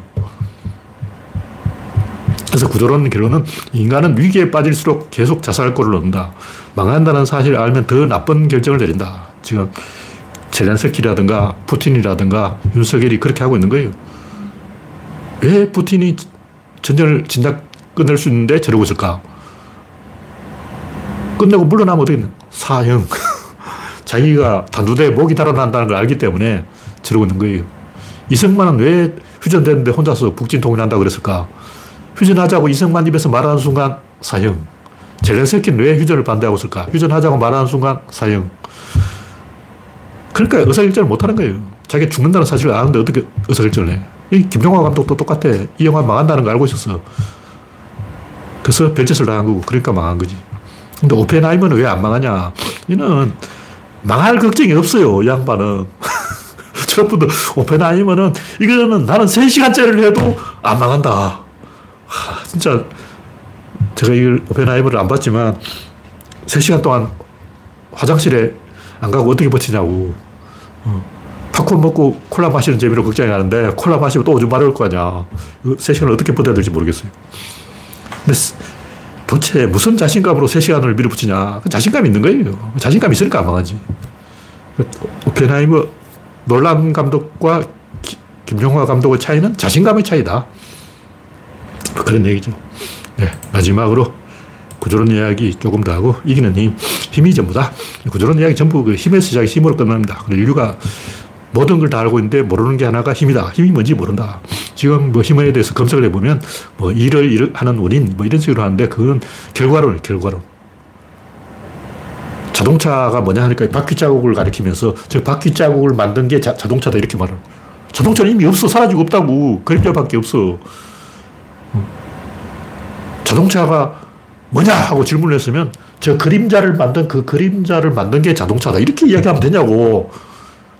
그래서 구조론 결론은 인간은 위기에 빠질수록 계속 자살골을 넣는다. 망한다는 사실을 알면 더 나쁜 결정을 내린다. 지금 젤렌스키라든가 푸틴이라든가 윤석열이 그렇게 하고 있는 거예요. 왜 푸틴이 전쟁을 진작 끝낼 수 있는데 저러고 있을까? 끝내고 물러나면 어떻게 되냐? 사형. 자기가 단두대에 목이 달아난다는 걸 알기 때문에 저러고 있는 거예요. 이승만은 왜 휴전됐는데 혼자서 북진 통일한다고 그랬을까? 휴전하자고 이승만 입에서 말하는 순간 사형. 젤렌스키는 왜 휴전을 반대하고 있을까? 휴전하자고 말하는 순간 사형. 그러니까 의사결정을 못하는 거예요. 자기가 죽는다는 사실을 아는데 어떻게 의사결정을 해? 이 김용화 감독도 똑같아. 이 영화 망한다는 걸 알고 있었어. 그래서 별짓을 당한 거고, 그러니까 망한 거지. 근데 오펜하이머는 왜 안 망하냐? 이는 망할 걱정이 없어요, 이 양반은. 저분들 오펜하이머는 이거는 나는 3시간짜리를 해도 안 망한다. 하, 진짜 제가 이 오펜하이머를 안 봤지만 3시간 동안 화장실에 안 가고 어떻게 버티냐고. 어. 팝콘 먹고 콜라 마시는 재미로 걱정이 가는데 콜라 마시면 또 오줌 마려울 거 아니야. 그 3시간을 어떻게 버텨야 될지 모르겠어요. 근데 도대체 무슨 자신감으로 3시간을 밀어붙이냐. 그 자신감 있는 거예요. 자신감 있으니까 안 망하지. 오펜하이머 놀란 감독과 기, 김용화 감독의 차이는 자신감의 차이다. 그런 얘기죠. 네, 마지막으로 구조론 이야기 조금 더 하고 이기는 힘, 힘이 전부다. 구조론 이야기 전부 그 힘에서 시작해 힘으로 끝납니다. 인류가 모든 걸 다 알고 있는데 모르는 게 하나가 힘이다. 힘이 뭔지 모른다. 지금 뭐 힘에 대해서 검색을 해보면 뭐 일을 하는 원인 뭐 이런 식으로 하는데 그건 결과론, 결과론. 자동차가 뭐냐 하니까 바퀴 자국을 가리키면서 저 바퀴 자국을 만든 게 자, 동차다 이렇게 말을. 자동차는 이미 없어. 사라지고 없다고. 그림자밖에 없어. 자동차가 뭐냐 하고 질문을 했으면 저 그림자를 만든 그 그림자를 만든 게 자동차다. 이렇게 이야기하면 되냐고.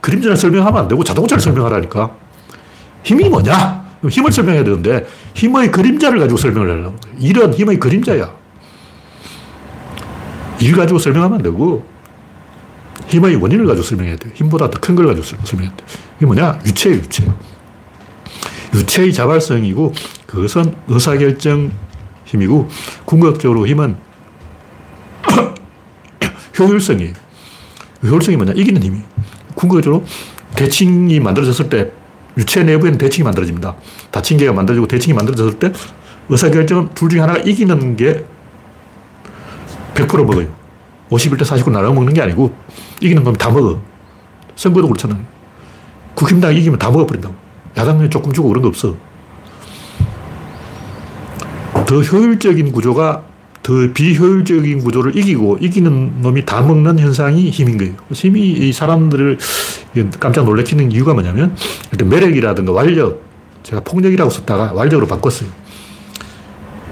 그림자를 설명하면 안 되고 자동차를 설명하라니까. 힘이 뭐냐? 힘을 설명해야 되는데 힘의 그림자를 가지고 설명을 하려고. 일은 힘의 그림자야. 일 가지고 설명하면 안 되고 힘의 원인을 가지고 설명해야 돼. 힘보다 더 큰 걸 가지고 설명해야 돼. 이게 뭐냐? 유체예요, 유체. 유체의 자발성이고 그것은 의사결정 힘이고 궁극적으로 힘은 효율성이에요. 효율성이 뭐냐? 이기는 힘이. 궁극적으로 대칭이 만들어졌을 때 유체 내부에는 대칭이 만들어집니다. 다칭계가 만들어지고 대칭이 만들어졌을 때 의사결정은 둘 중에 하나가 이기는 게 100% 먹어요. 51대 49 나눠 먹는 게 아니고 이기는 건 다 먹어. 선거도 그렇잖아요. 국힘당 이기면 다 먹어버린다고. 야당에 조금 주고 그런 거 없어. 더 효율적인 구조가 더 비효율적인 구조를 이기고 이기는 놈이 다 먹는 현상이 힘인 거예요. 힘이 이 사람들을 깜짝 놀래키는 이유가 뭐냐면 일단 매력이라든가 완력, 제가 폭력이라고 썼다가 완력으로 바꿨어요.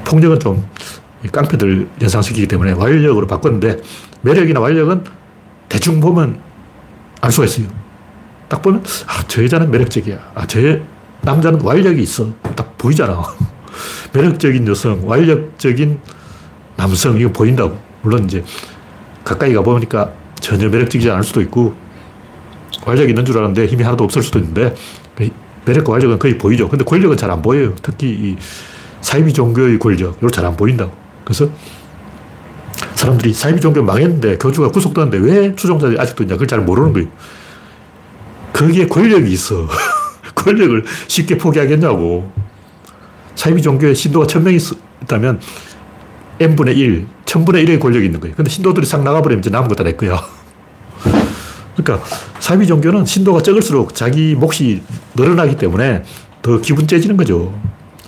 폭력은 좀 깡패들 연상시키기 때문에 완력으로 바꿨는데 매력이나 완력은 대충 보면 알 수가 있어요. 딱 보면 아, 저 여자는 매력적이야. 아, 저 남자는 완력이 있어. 딱 보이잖아. 매력적인 여성, 완력적인 남성, 이거 보인다고. 물론 이제 가까이 가보니까 전혀 매력적이지 않을 수도 있고, 완력이 있는 줄 알았는데 힘이 하나도 없을 수도 있는데, 매력과 완력은 거의 보이죠. 근데 권력은 잘 안 보여요. 특히 이 사이비 종교의 권력, 이거 잘 안 보인다고. 그래서 사람들이 사이비 종교 망했는데 교주가 구속됐는데 왜 추종자들이 아직도 있냐 그걸 잘 모르는 거예요. 거기에 권력이 있어. 권력을 쉽게 포기하겠냐고. 사이비 종교에 신도가 천명이 있다면 n분의 1, 천분의 1의 권력이 있는 거예요. 근데 신도들이 싹 나가버리면 이제 남은 거다 내 거야. 그러니까 사이비 종교는 신도가 적을수록 자기 몫이 늘어나기 때문에 더 기분 째지는 거죠.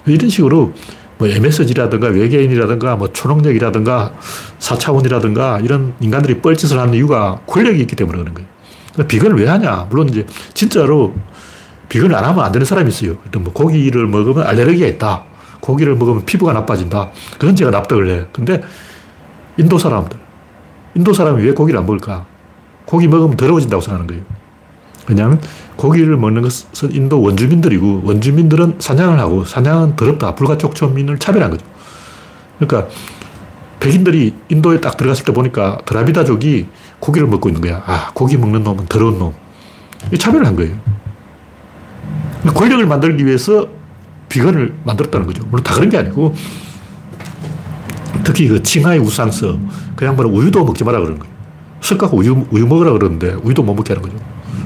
이런 식으로 뭐 MSG라든가 외계인이라든가 뭐 초능력이라든가 4차원이라든가 이런 인간들이 뻘짓을 하는 이유가 권력이 있기 때문에 그런 거예요. 비건을 왜 하냐? 물론 이제 진짜로 비건을 안 하면 안 되는 사람이 있어요. 일단 뭐 고기를 먹으면 알레르기가 있다. 고기를 먹으면 피부가 나빠진다. 그건 제가 납득을 해. 근데 인도 사람들, 인도 사람이 왜 고기를 안 먹을까? 고기 먹으면 더러워진다고 생각하는 거예요. 왜냐하면 고기를 먹는 것은 인도 원주민들이고 원주민들은 사냥을 하고 사냥은 더럽다. 불가촉초민을 차별한 거죠. 그러니까 백인들이 인도에 딱 들어갔을 때 보니까 드라비다족이 고기를 먹고 있는 거야. 아, 고기 먹는 놈은 더러운 놈. 이 차별을 한 거예요. 권력을 만들기 위해서 비건을 만들었다는 거죠. 물론 다 그런 게 아니고 특히 그 칭하의 우상서 그 양반은 우유도 먹지 마라 그러는 거예요. 석가가 우유, 우유 먹으라 그러는데 우유도 못 먹게 하는 거죠.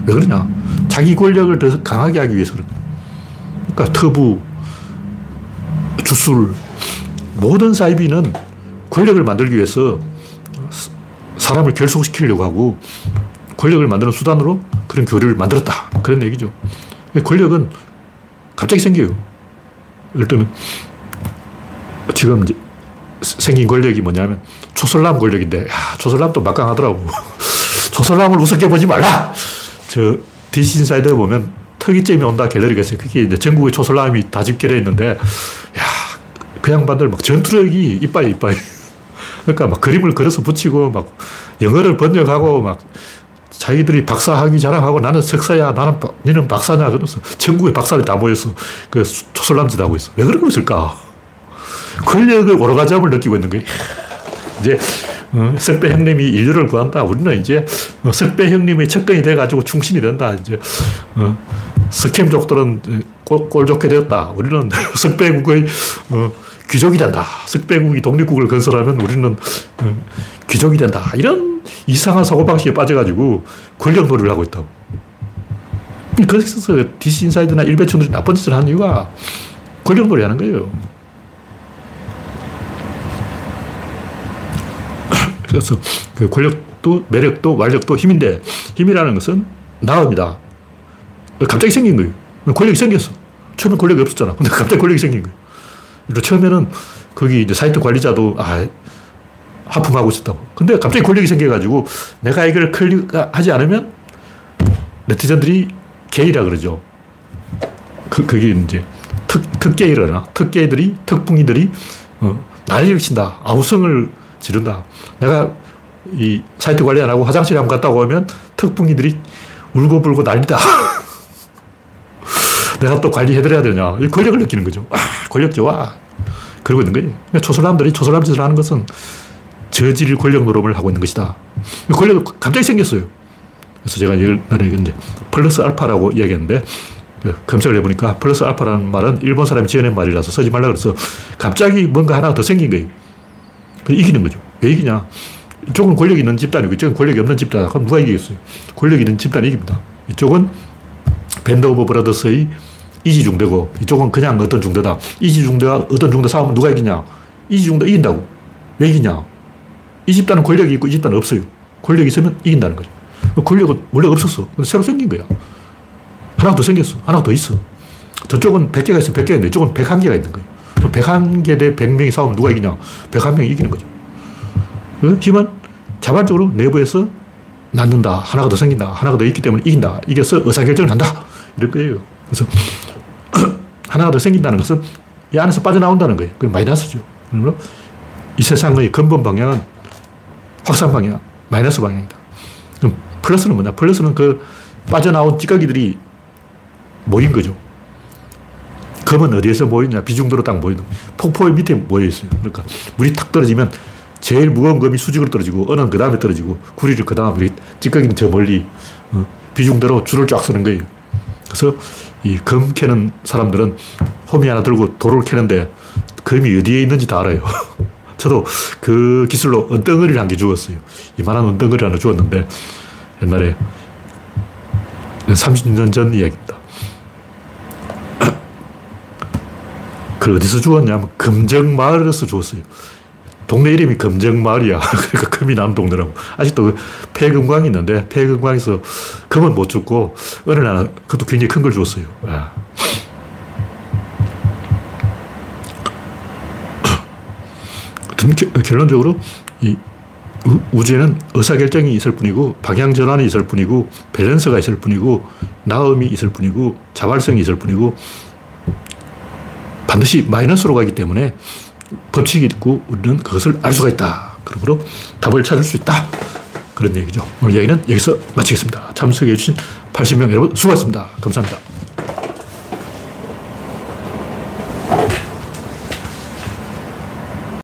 왜 그러냐? 자기 권력을 더 강하게 하기 위해서 그런 거예요. 그러니까 터부, 주술 모든 사이비는 권력을 만들기 위해서 사람을 결속시키려고 하고 권력을 만드는 수단으로 그런 교류를 만들었다. 그런 얘기죠. 권력은 갑자기 생겨요. 예를 들면 지금 생긴 권력이 뭐냐면 초설남 권력인데 야, 초설남도 막강하더라고. 초설남을 우습게 보지 말라. 저 DC 인사이드에 보면 특이점이 온다 갤러리가 있어요. 그게 이제 전국의 초설남이 다 집결해 있는데 야, 그 양반들 막 전투력이 이빠이 이빠이. 그러니까 막 그림을 그려서 붙이고 막 영어를 번역하고 막 자기들이 박사학위 자랑하고 나는 석사야, 나는, 너는 박사냐. 그러면서 전국에 박사들이 다 모여서 그 초설남짓 하고 있어. 왜 그러고 있을까? 권력의 오르가즘을 느끼고 있는 거예요. 이제 어, 석배 형님이 인류를 구한다. 우리는 이제 어, 석배 형님의 측근이 돼가지고 충신이 된다. 이제 어, 스캠족들은 꼴, 꼴 좋게 되었다. 우리는 석배국의 어, 귀족이 된다. 석배국이 독립국을 건설하면 우리는 어, 귀족이 된다. 이런 이상한 사고방식에 빠져가지고 권력 놀이를 하고 있다고. 그래서 디시인사이드나 일베충들이 나쁜 짓을 하는 이유가 권력 놀이 하는 거예요. 그래서 그 권력도 매력도 완력도 힘인데 힘이라는 것은 나옵니다. 갑자기 생긴 거예요. 권력이 생겼어. 처음에 권력이 없었잖아. 근데 갑자기 권력이 생긴 거예요. 처음에는 거기 이제 사이트 관리자도 아, 하품하고 있었다고. 근데 갑자기 권력이 생겨가지고 내가 이걸 클릭하지 않으면 네티즌들이 게이라 그러죠. 그, 그게 이제 특, 특게이라나. 특게이들이, 특풍이들이 어, 난리를 친다. 아우성을 지른다. 내가 이 사이트 관리 안 하고 화장실에 한번 갔다 오면 특풍이들이 울고불고 난리다. 내가 또 관리해드려야 되냐. 이 권력을 느끼는 거죠. 아, 권력 좋아. 그러고 있는 거예요. 그러니까 초설남들이 초설남 짓을 하는 것은 저질 권력 노름을 하고 있는 것이다. 권력이 갑자기 생겼어요. 그래서 제가 옛날에 이제 플러스 알파라고 이야기했는데 그 검색을 해보니까 플러스 알파라는 말은 일본 사람이 지어낸 말이라서 쓰지 말라 그래서 갑자기 뭔가 하나 더 생긴 거예요. 이기는 거죠. 왜 이기냐? 이쪽은 권력이 있는 집단이고 이쪽은 권력이 없는 집단. 그럼 누가 이기겠어요? 권력이 있는 집단이 이깁니다. 이쪽은 밴드 오브 브라더스의 이지중대고 이쪽은 그냥 어떤 중대다. 이지중대와 어떤 중대 싸우면 누가 이기냐? 이지중대 이긴다고. 왜 이기냐? 이 집단은 권력이 있고 이 집단은 없어요. 권력이 있으면 이긴다는 거죠. 권력은 원래 없었어. 새로 생긴 거야. 하나 더 생겼어. 하나 더 있어. 저쪽은 100개가 있으면 100개가 있는데 이쪽은 101개가 있는 거예요. 101개 대 100명이 싸우면 누가 이기냐? 101명이 이기는 거죠. 그 힘은 자발적으로 내부에서 낳는다. 하나가 더 생긴다. 하나가 더 있기 때문에 이긴다. 이겨서 의사결정을 한다. 이럴 거예요. 그래서 하나가 더 생긴다는 것은 이 안에서 빠져나온다는 거예요. 그게 마이너스죠. 그러므로 이 세상의 근본 방향은 확산 방향, 마이너스 방향이다. 그럼 플러스는 뭐냐? 플러스는 그 빠져나온 찌꺼기들이 모인 거죠. 검은 어디에서 모이냐? 비중도로 딱 모이는. 폭포의 밑에 모여 있어요. 그러니까 물이 탁 떨어지면 제일 무거운 검이 수직으로 떨어지고 은은 그 다음에 떨어지고 구리를 그 다음에 찌꺼기는 저 멀리 어, 비중대로 줄을 쫙 서는 거예요. 그래서 이 검 캐는 사람들은 호미 하나 들고 돌을 캐는데 검이 어디에 있는지 다 알아요. 저도 그 기술로 은덩어리를 한개 주었어요. 이만한 은덩어리 하나 주었는데 옛날에 30년 전 이야기입니다. 그걸 어디서 주었냐면 금정마을에서 주었어요. 동네 이름이 금정마을이야. 그러니까 금이 나는 동네라고. 아직도 그 폐금광이 있는데 폐금광에서 금은 못 줬고 어느 날 그것도 굉장히 큰걸 줬어요. 아. 결론적으로 이 우주에는 의사결정이 있을 뿐이고 방향전환이 있을 뿐이고 밸런스가 있을 뿐이고 나음이 있을 뿐이고 자발성이 있을 뿐이고 반드시 마이너스로 가기 때문에 법칙이 있고 우리는 그것을 알 수가 있다. 그러므로 답을 찾을 수 있다. 그런 얘기죠. 오늘 이야기는 여기서 마치겠습니다. 참석해주신 80명 여러분 수고하셨습니다. 감사합니다.